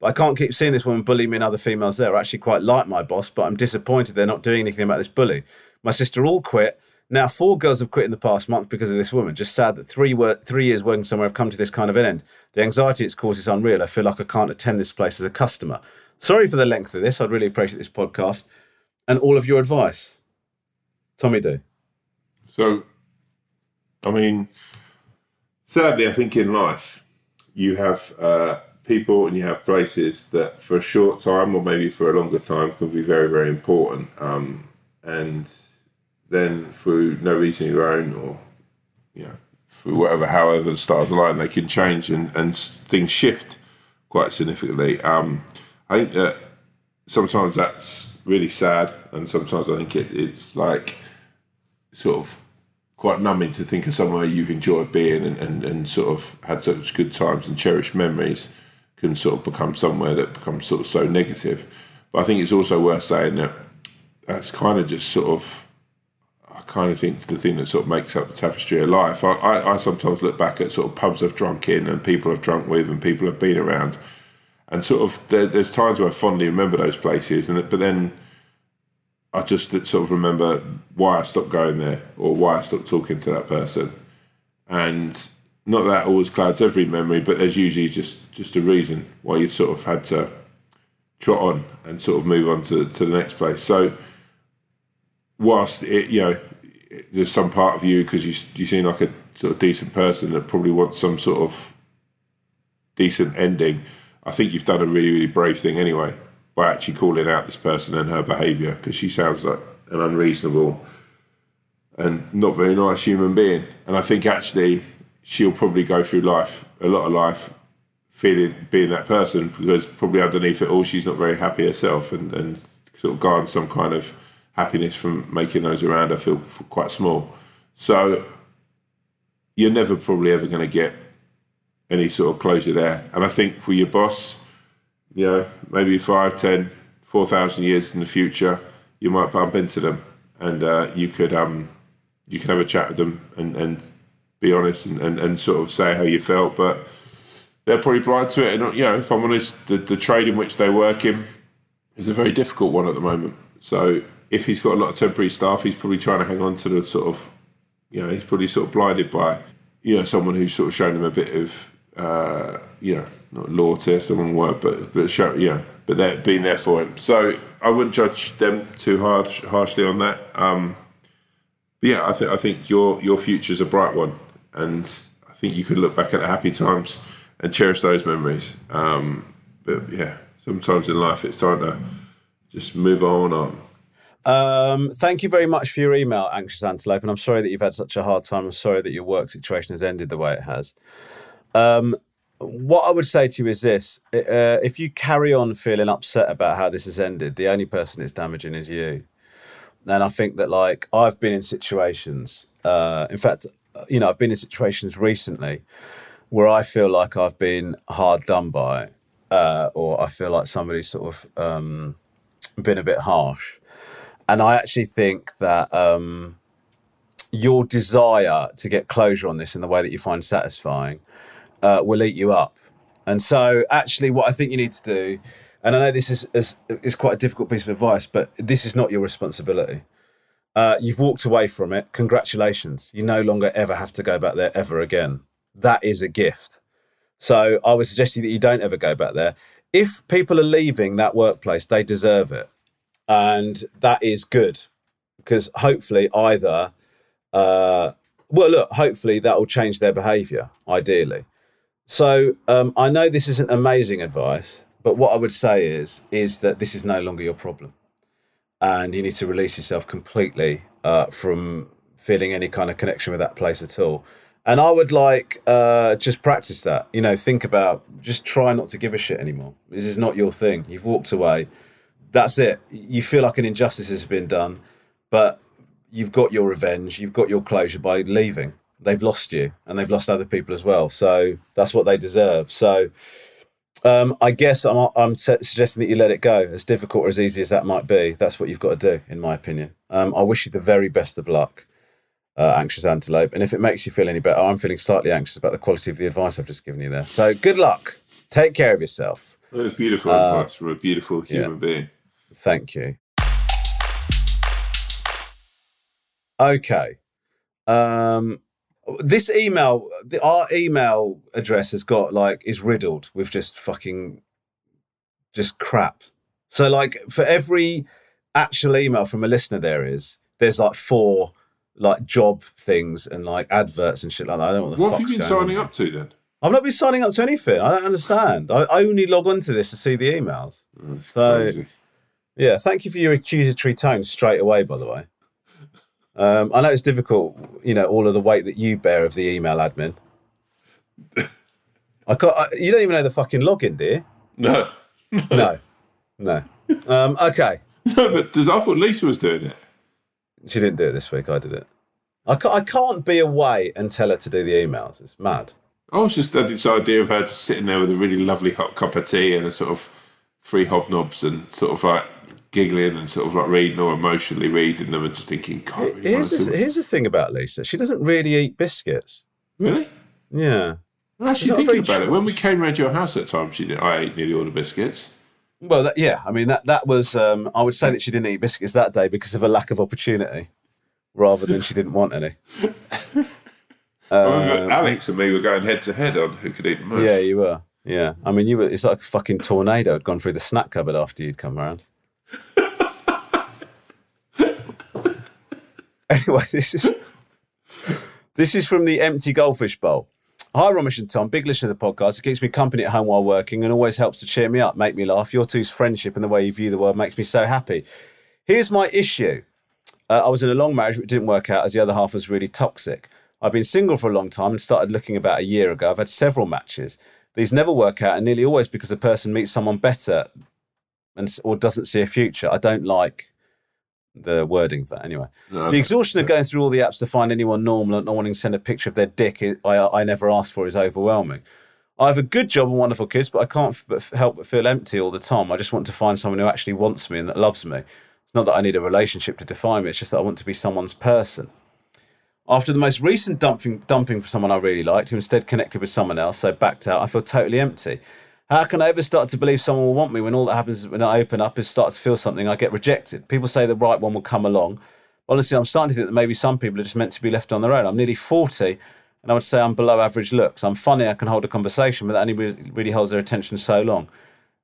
But I can't keep seeing this woman bully me and other females there. I actually quite like my boss, but I'm disappointed they're not doing anything about this bully. My sister all quit. Now four girls have quit in the past month because of this woman. Just sad that three wor- three years working somewhere have come to this kind of an end. The anxiety it's caused is unreal. I feel like I can't attend this place as a customer. Sorry for the length of this. I'd really appreciate this podcast and all of your advice. Tommy D. So, I mean, sadly, I think in life you have uh, people and you have places that for a short time or maybe for a longer time can be very, very important. Um, and then through no reason of your own or, you know, through whatever, however the stars align, they can change and, and things shift quite significantly. Um, I think that sometimes that's really sad and sometimes I think it, it's like sort of quite numbing to think of somewhere you've enjoyed being and, and, and sort of had such good times and cherished memories can sort of become somewhere that becomes sort of so negative. But I think it's also worth saying that that's kind of just sort of I kind of think it's the thing that sort of makes up the tapestry of life. I, I, I sometimes look back at sort of pubs I've drunk in and people I've drunk with and people I've been around, and sort of there, there's times where I fondly remember those places, and but then I just sort of remember why I stopped going there or why I stopped talking to that person, and not that always clouds every memory, but there's usually just just a reason why you sort of had to trot on and sort of move on to to the next place. So whilst it, you know, there's some part of you because you you seem like a sort of decent person that probably wants some sort of decent ending. I think you've done a really really brave thing anyway, by actually calling out this person and her behaviour because she sounds like an unreasonable and not very nice human being. And I think actually she'll probably go through life, a lot of life, feeling being that person because probably underneath it all she's not very happy herself and, and sort of garner some kind of happiness from making those around her feel quite small. So you're never probably ever going to get any sort of closure there. And I think for your boss, you know, maybe five, ten, four thousand years in the future, you might bump into them, and uh, you could um, you could have a chat with them and, and be honest and, and, and sort of say how you felt. But they're probably blind to it. And you know, if I'm honest, the, the trade in which they work in is a very difficult one at the moment. So if he's got a lot of temporary staff, he's probably trying to hang on to the sort of, you know, he's probably sort of blinded by, you know, someone who's sort of shown him a bit of, uh, know, not loyalty, that's the wrong word, but but show, yeah, but they're being there for him. So I wouldn't judge them too hard harshly on that. Um, but yeah, I think I think your your future's a bright one, and I think you could look back at the happy times and cherish those memories. Um, but yeah, sometimes in life it's time to just move on on. Um, thank you very much for your email, Anxious Antelope, and I'm sorry that you've had such a hard time. I'm sorry that your work situation has ended the way it has. Um, what I would say to you is this: uh, if you carry on feeling upset about how this has ended, the only person it's damaging is you. And I think that, like, I've been in situations. Uh, in fact, you know, I've been in situations recently where I feel like I've been hard done by, uh, or I feel like somebody's sort of um, been a bit harsh. And I actually think that um, your desire to get closure on this in the way that you find satisfying uh, will eat you up. And so, actually, what I think you need to do, and I know this is, is, is quite a difficult piece of advice, but this is not your responsibility. Uh, you've walked away from it. Congratulations. You no longer ever have to go back there ever again. That is a gift. So, I would suggest you that you don't ever go back there. If people are leaving that workplace, they deserve it. And that is good because hopefully, either, uh, well, look, hopefully that will change their behavior, ideally. So um, I know this isn't amazing advice, but what I would say is is that this is no longer your problem, and you need to release yourself completely uh, from feeling any kind of connection with that place at all. And I would like uh, just practice that. You know, think about just try not to give a shit anymore. This is not your thing. You've walked away. That's it. You feel like an injustice has been done, but you've got your revenge. You've got your closure by leaving they've lost you and they've lost other people as well. So that's what they deserve. So um, I guess I'm, I'm suggesting that you let it go, as difficult or as easy as that might be. That's what you've got to do, in my opinion. Um, I wish you the very best of luck, uh, anxious antelope. And if it makes you feel any better, I'm feeling slightly anxious about the quality of the advice I've just given you there. So good luck. Take care of yourself. That was beautiful uh, advice from a beautiful human yeah. being. Thank you. Okay. Um, this email, the, our email address has got like is riddled with just fucking just crap. So like for every actual email from a listener, there is there's like four like job things and like adverts and shit like that. I don't know what the What have you been signing on. up to then? I've not been signing up to anything. I don't understand. I, only log onto this to see the emails. Oh, that's so crazy. yeah, thank you for your accusatory tone straight away. By the way. Um, I know it's difficult, you know, all of the weight that you bear of the email admin. *laughs* I got I, you don't even know the fucking login, do you? No. *laughs* no. No. Um, okay. *laughs* No, but does, I thought Lisa was doing it. She didn't do it this week. I did it. I can't, I can't be away and tell her to do the emails. It's mad. I was just had this idea of her just sitting there with a really lovely hot cup of tea and a sort of three hobnobs and sort of like giggling and sort of like reading or emotionally reading them and just thinking, God, really here's, the, here's the thing about Lisa. She doesn't really eat biscuits. Really? Yeah. I'm actually thinking about it. When we came round your house that time, she did. I ate nearly all the biscuits. Well, that, yeah. I mean, that that was. Um, I would say that she didn't eat biscuits that day because of a lack of opportunity, rather than she didn't want any. *laughs* Remember Alex and me were going head to head on who could eat the most. Um, Yeah, you were. Yeah, I mean, you were. It's like a fucking tornado had gone through the snack cupboard after you'd come around. *laughs* anyway, this is *laughs* this is from the empty goldfish bowl. Hi, Romesh and Tom. Big listener to the podcast. It keeps me company at home while working and always helps to cheer me up, make me laugh. Your two's friendship and the way you view the world makes me so happy. Here's my issue. Uh, I was in a long marriage, but it didn't work out as the other half was really toxic. I've been single for a long time and started looking about a year ago. I've had several matches. These never work out, and nearly always because the person meets someone better and or doesn't see a future. I don't like the wording of that anyway. No, the exhaustion of going through all the apps to find anyone normal and not wanting to send a picture of their dick I, I, I never asked for is overwhelming. I have a good job and wonderful kids, but I can't f- but f- help but feel empty all the time. I just want to find someone who actually wants me and that loves me. It's not that I need a relationship to define me, it's just that I want to be someone's person. After the most recent dumping, dumping for someone I really liked, who instead connected with someone else, so backed out, I feel totally empty. How can I ever start to believe someone will want me when all that happens when I open up is start to feel something, I get rejected? People say the right one will come along. Honestly, I'm starting to think that maybe some people are just meant to be left on their own. I'm nearly 40, and I would say I'm below average looks. I'm funny, I can hold a conversation, but that only really, holds their attention so long. Do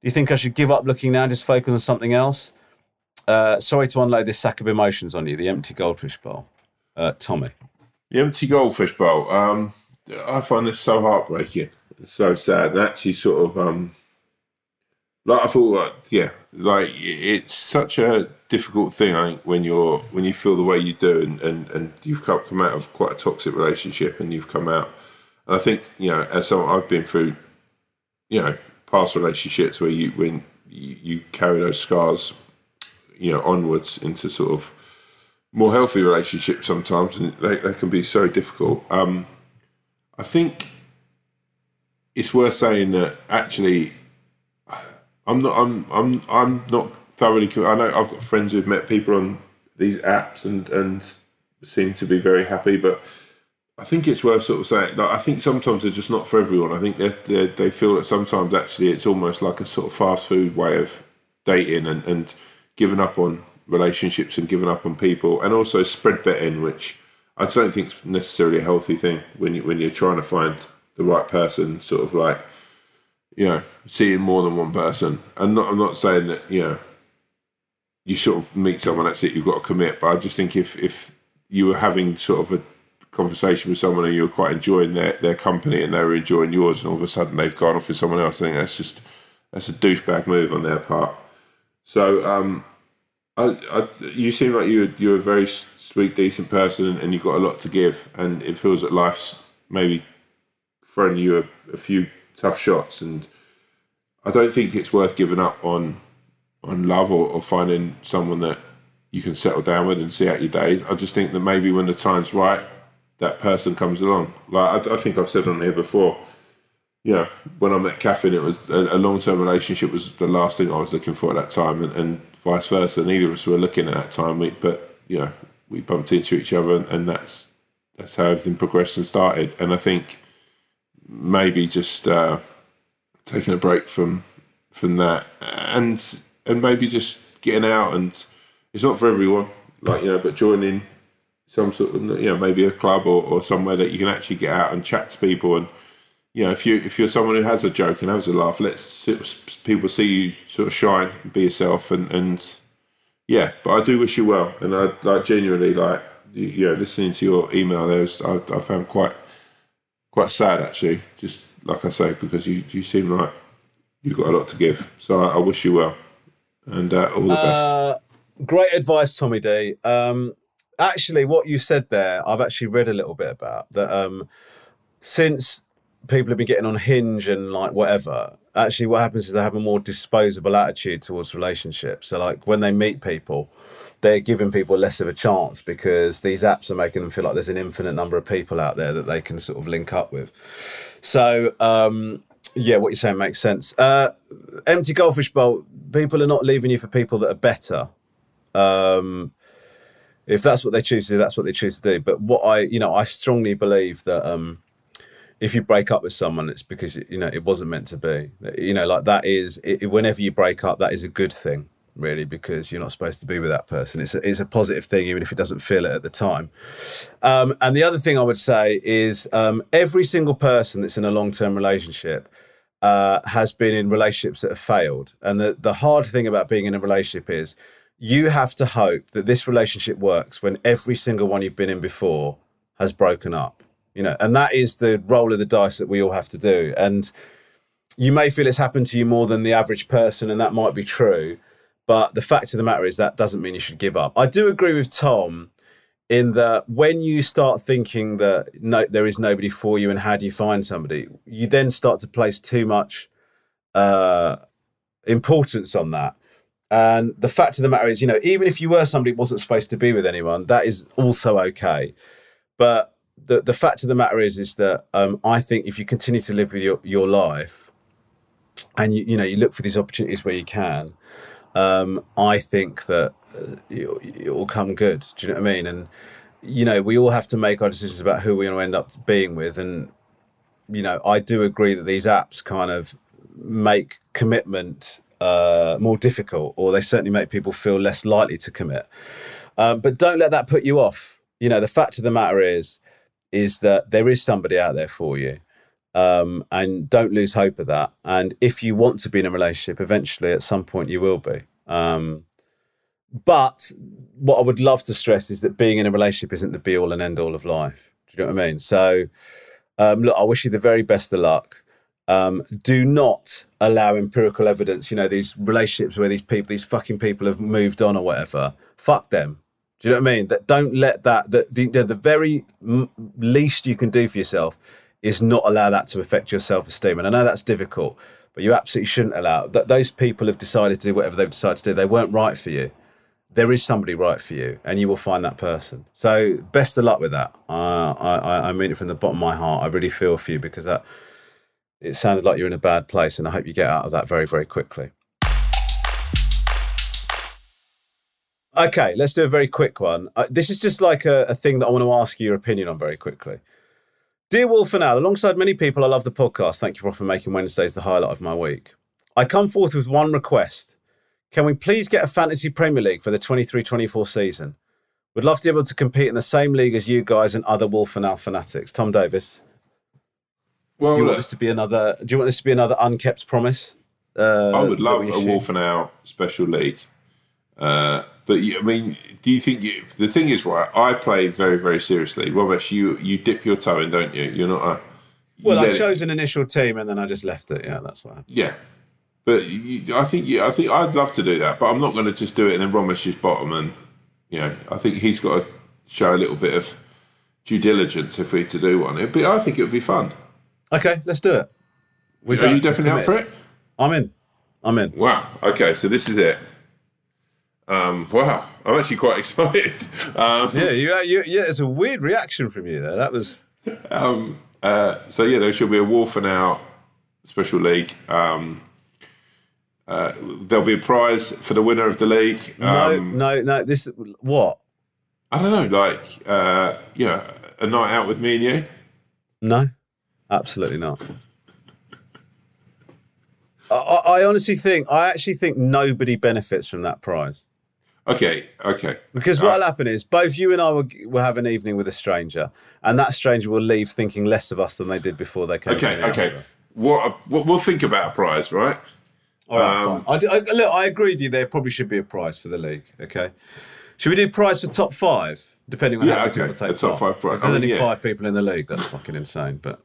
you think I should give up looking now and just focus on something else? Uh, sorry to unload this sack of emotions on you, the empty goldfish bowl. Uh, Tommy. The empty goldfish bowl. Um, I find this so heartbreaking. So sad. And actually, sort of, um, like I thought, like, yeah, like it's such a difficult thing. I think when you're when you feel the way you do, and and, and you've come, come out of quite a toxic relationship, and you've come out. And I think you know, as someone I've been through, you know, past relationships where you when you, you carry those scars, you know, onwards into sort of more healthy relationships sometimes, and they, they can be so difficult. Um, I think it's worth saying that actually, I'm not. I'm. I'm. I'm not thoroughly. I know I've got friends who've met people on these apps and and seem to be very happy, but I think it's worth sort of saying. Like, I think sometimes they're just not for everyone. I think they they they feel that sometimes actually it's almost like a sort of fast food way of dating and and giving up on relationships and giving up on people, and also spread betting, which I don't think is necessarily a healthy thing when you when you're trying to find the right person. Sort of like you know seeing more than one person, and not, I'm not saying that you know you sort of meet someone that's it you've got to commit, but I just think if if you were having sort of a conversation with someone and you were quite enjoying their, their company and they were enjoying yours and all of a sudden they've gone off with someone else, I think that's just that's a douchebag move on their part. So um, I, I, you seem like you you're a very sweet, decent person, and you've got a lot to give. And it feels that life's maybe throwing you a, a few tough shots. And I don't think it's worth giving up on on love or, or finding someone that you can settle down with and see out your days. I just think that maybe when the time's right, that person comes along. Like I, I think I've said on here before you know, when I met Catherine, it was a, a long term relationship was the last thing I was looking for at that time, and, and vice versa. Neither of us were looking at that time, we, but you know, we bumped into each other, and, and that's that's how everything progressed and started. And I think maybe just uh, taking a break from from that, and and maybe just getting out, and it's not for everyone, like you know, but joining some sort of you know maybe a club or, or somewhere that you can actually get out and chat to people and you know, if you if you're someone who has a joke and has a laugh, let people see you sort of shine, and be yourself, and and yeah. But I do wish you well, and I like genuinely like you know listening to your email. There was I, I found quite quite sad actually, just like I say, because you you seem like you've got a lot to give. So I, I wish you well, and uh, all the best. Uh, great advice, Tommy D. Um, actually, what you said there, I've actually read a little bit about that. Um, since people have been getting on Hinge and like whatever, actually, what happens is they have a more disposable attitude towards relationships. So, like when they meet people, they're giving people less of a chance because these apps are making them feel like there's an infinite number of people out there that they can sort of link up with. So, um, yeah, what you're saying makes sense. Uh, empty goldfish bowl. People are not leaving you for people that are better. Um, if that's what they choose to do, that's what they choose to do. But what I, you know, I strongly believe that um, if you break up with someone, it's because you know it wasn't meant to be. You know, like that is it, whenever you break up, that is a good thing, really, because you're not supposed to be with that person. It's a, it's a positive thing, even if it doesn't feel it at the time. Um, and the other thing I would say is um, every single person that's in a long term relationship uh, has been in relationships that have failed. And the, the hard thing about being in a relationship is you have to hope that this relationship works when every single one you've been in before has broken up. You know, and that is the roll of the dice that we all have to do. And you may feel it's happened to you more than the average person, and that might be true. But the fact of the matter is that doesn't mean you should give up. I do agree with Tom in that when you start thinking that no, there is nobody for you, and how do you find somebody, you then start to place too much uh, importance on that. And the fact of the matter is, you know, even if you were somebody who wasn't supposed to be with anyone, that is also okay. But the the fact of the matter is, is that um, I think if you continue to live with your, your life, and you you know you look for these opportunities where you can, um, I think that uh, it, will come good. Do you know what I mean? And you know, we all have to make our decisions about who we want to end up being with, and you know, I do agree that these apps kind of make commitment uh, more difficult, or they certainly make people feel less likely to commit. Um, but don't let that put you off. You know, the fact of the matter is, is that there is somebody out there for you, um, and don't lose hope of that. And if you want to be in a relationship, eventually, at some point, you will be. Um, but what I would love to stress is that being in a relationship isn't the be all and end all of life. Do you know what I mean? So, um, look, I wish you the very best of luck. Um, do not allow empirical evidence. You know these relationships where these people, these fucking people, have moved on or whatever. Fuck them. Do you know what I mean? That don't let that. That the, the very least you can do for yourself is not allow that to affect your self esteem. And I know that's difficult, but you absolutely shouldn't allow that. Those people have decided to do whatever they've decided to do. They weren't right for you. There is somebody right for you, and you will find that person. So best of luck with that. Uh, I I mean it from the bottom of my heart. I really feel for you because that it sounded like you're in a bad place, and I hope you get out of that very, very quickly. Okay, let's do a very quick one. Uh, this is just like a, a, thing that I want to ask you your opinion on very quickly. Dear Wolf and Owl, alongside many people, I love the podcast. Thank you for often making Wednesdays the highlight of my week. I come forth with one request. Can we please get a fantasy Premier League for the 23 24 season? Would love to be able to compete in the same league as you guys and other Wolf and Owl fanatics. Tom Davis. Well, do you want this to be another? Do you want this to be another unkept promise? Uh, I would love a? Wolf and Owl special league. Uh, but you, I mean, do you think you? The thing is, right? I play very, very seriously. Romesh, you you dip your toe in, don't you? You're not a. you Well, I let it- chose an initial team and then I just left it. Yeah, that's why. Yeah, but you, I think you, I think I'd love to do that, but I'm not going to just do it and then Romesh is bottom, and you know, I think he's got to show a little bit of due diligence if we're to do one. It'd be, I think it would be fun. Okay, let's do it. We Are you definitely up for it? I'm in. I'm in. Wow. Okay, so this is it. Um, wow, I'm actually quite *laughs* excited. Um, Yeah, you, you, yeah. It's a weird reaction from you there. That was. Um, uh, so yeah, there should be a Wolf and Owl special league. Um, uh, there'll be a prize for the winner of the league. No, Um, no, no. This what? I don't know, like uh, you know, a night out with me and you. No, absolutely not. I I honestly think, I actually think nobody benefits from that prize. Okay, okay. Because what'll happen is both you and I will, will have an evening with a stranger, and that stranger will leave thinking less of us than they did before they came. Okay, okay. What, what we'll think about a prize, right? All right, Um, fine. I, do- I, look, I agree with you. There probably should be a prize for the league. Okay, should we do prize for top five? Depending on Yeah, how many okay, people take a top part. five prize. If there's I mean, only yeah. five people in the league, that's fucking insane. But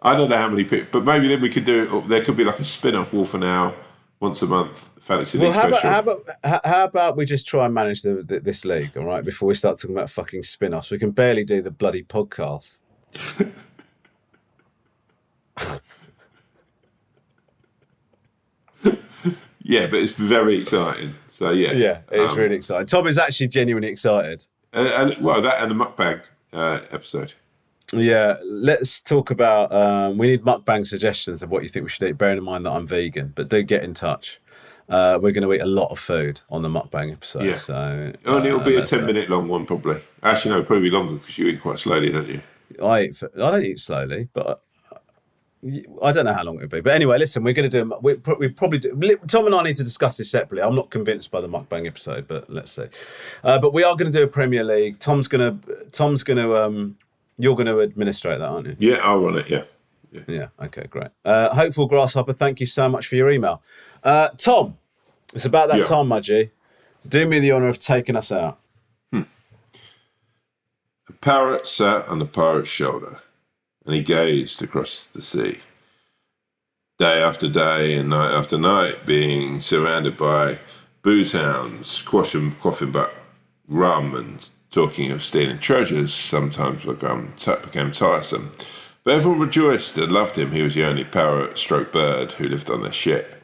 I don't know how many people, but maybe then we could do. There could be like a spin-off Wolf and Owl once a month well, how about, how about how- about we just try and manage the, the, this league, all right? Before we start talking about fucking spin-offs, we can barely do the bloody podcast. *laughs* yeah, but it's very exciting. So yeah, Yeah, it's Um, really exciting. Tom is actually genuinely excited. And, and well, that and the mukbang uh, episode. Yeah, let's talk about. Um, we need mukbang suggestions of what you think we should eat. Bearing in mind that I'm vegan, but do get in touch. Uh, we're going to eat a lot of food on the mukbang episode. Yeah. So Oh, and it'll be a uh, ten-minute long one probably. Actually, no, probably longer because you eat quite slowly, don't you? I eat. I don't eat slowly, but I don't know how long it'll be. But anyway, listen, we're going to do. We, we probably do. Tom and I need to discuss this separately. I'm not convinced by the mukbang episode, but let's see. Uh, but we are going to do a Premier League. Tom's going to. Tom's going to. Um, you're going to administrate that, aren't you? Yeah, I'll run it. Yeah. Yeah. Okay. Great. Uh, Hopeful Grasshopper. Thank you so much for your email, uh, Tom. It's about that Yeah. time, my G. Do me the honour of taking us out. A parrot sat on the pirate's shoulder, and he gazed across the sea. Day after day and night after night, being surrounded by booze hounds, quaffing, quaffing back rum and talking of stealing treasures, sometimes become, became tiresome. But everyone rejoiced and loved him. He was the only parrot stroke bird who lived on their ship.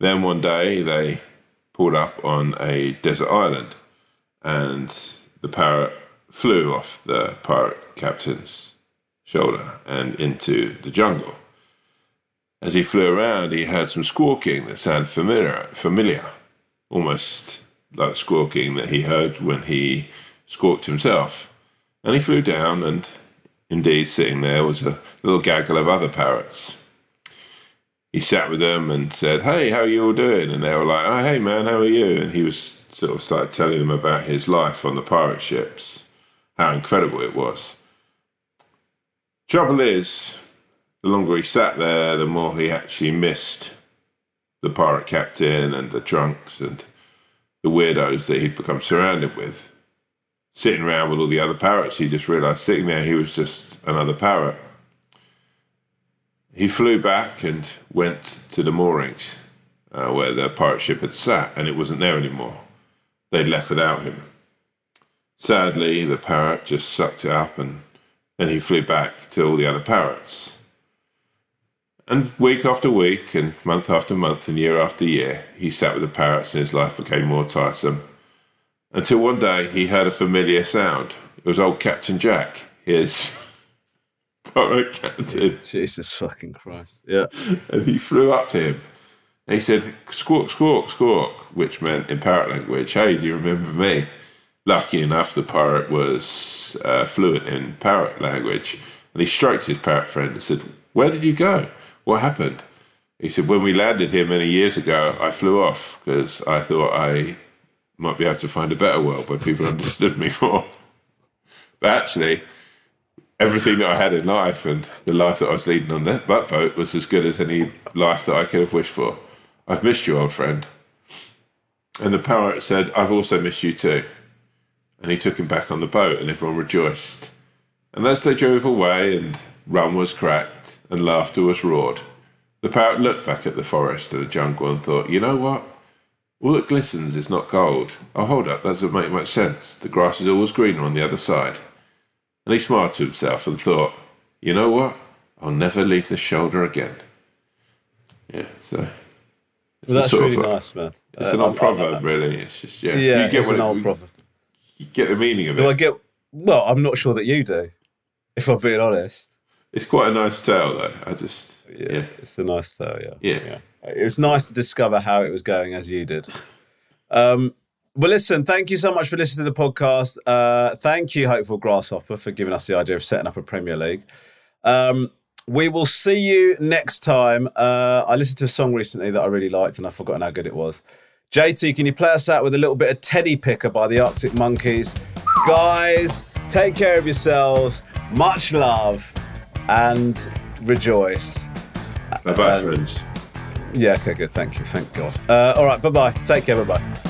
Then one day they pulled up on a desert island, and the parrot flew off the pirate captain's shoulder and into the jungle. As he flew around, he heard some squawking that sounded familiar, familiar, almost like squawking that he heard when he squawked himself. And he flew down, and indeed, sitting there was a little gaggle of other parrots. He sat with them and said, Hey, how are you all doing? And they were like, Oh, hey, man, how are you? And he was sort of started telling them about his life on the pirate ships, how incredible it was. Trouble is, the longer he sat there, the more he actually missed the pirate captain and the drunks and the weirdos that he'd become surrounded with. Sitting around with all the other parrots, he just realised sitting there he was just another parrot. He flew back and went to the moorings uh, where the pirate ship had sat, and it wasn't there anymore. They'd left without him. Sadly, the parrot just sucked it up and then he flew back to all the other parrots. And week after week, and month after month, and year after year, he sat with the parrots and his life became more tiresome. Until one day he heard a familiar sound. It was old Captain Jack, his pirate captain. Jesus fucking Christ. Yeah. And he flew up to him. And he said, Squawk, squawk, squawk, which meant in parrot language, Hey, do you remember me? Lucky enough, the pirate was uh, fluent in parrot language. And he stroked his parrot friend and said, Where did you go? What happened? He said, When we landed here many years ago, I flew off because I thought I might be able to find a better world where people *laughs* understood me more. But actually, everything that I had in life and the life that I was leading on that boat was as good as any life that I could have wished for. I've missed you, old friend. And the parrot said, I've also missed you too. And he took him back on the boat, and everyone rejoiced. And as they drove away, and rum was cracked, and laughter was roared, the parrot looked back at the forest and the jungle and thought, you know what? All that glistens is not gold. Oh, hold up, that doesn't make much sense. The grass is always greener on the other side. And he smiled to himself and thought, you know what? I'll never leave the shoulder again. Yeah, so. Well, that's really nice, man. It's Uh, an old I proverb, that. really. It's just, yeah. Yeah, you get it's an it- old proverb. You get the meaning of it. Do I get? Well, I'm not sure that you do. If I'm being honest. It's quite a nice tale, though. I just, yeah. It's a nice tale, yeah. Yeah. It was nice to discover how it was going as you did. *laughs* Um, well, listen, thank you so much for listening to the podcast. Uh, thank you, Hopeful Grasshopper, for giving us the idea of setting up a Premier League. Um, we will see you next time. Uh, I listened to a song recently that I really liked and I've forgotten how good it was. JT, can you play us out with a little bit of Teddy Picker by the Arctic Monkeys? Guys, take care of yourselves. Much love and rejoice. Bye bye, Um, friends. Yeah, okay, good. Thank you. Thank God. Uh, all right, bye bye. Take care. Bye bye.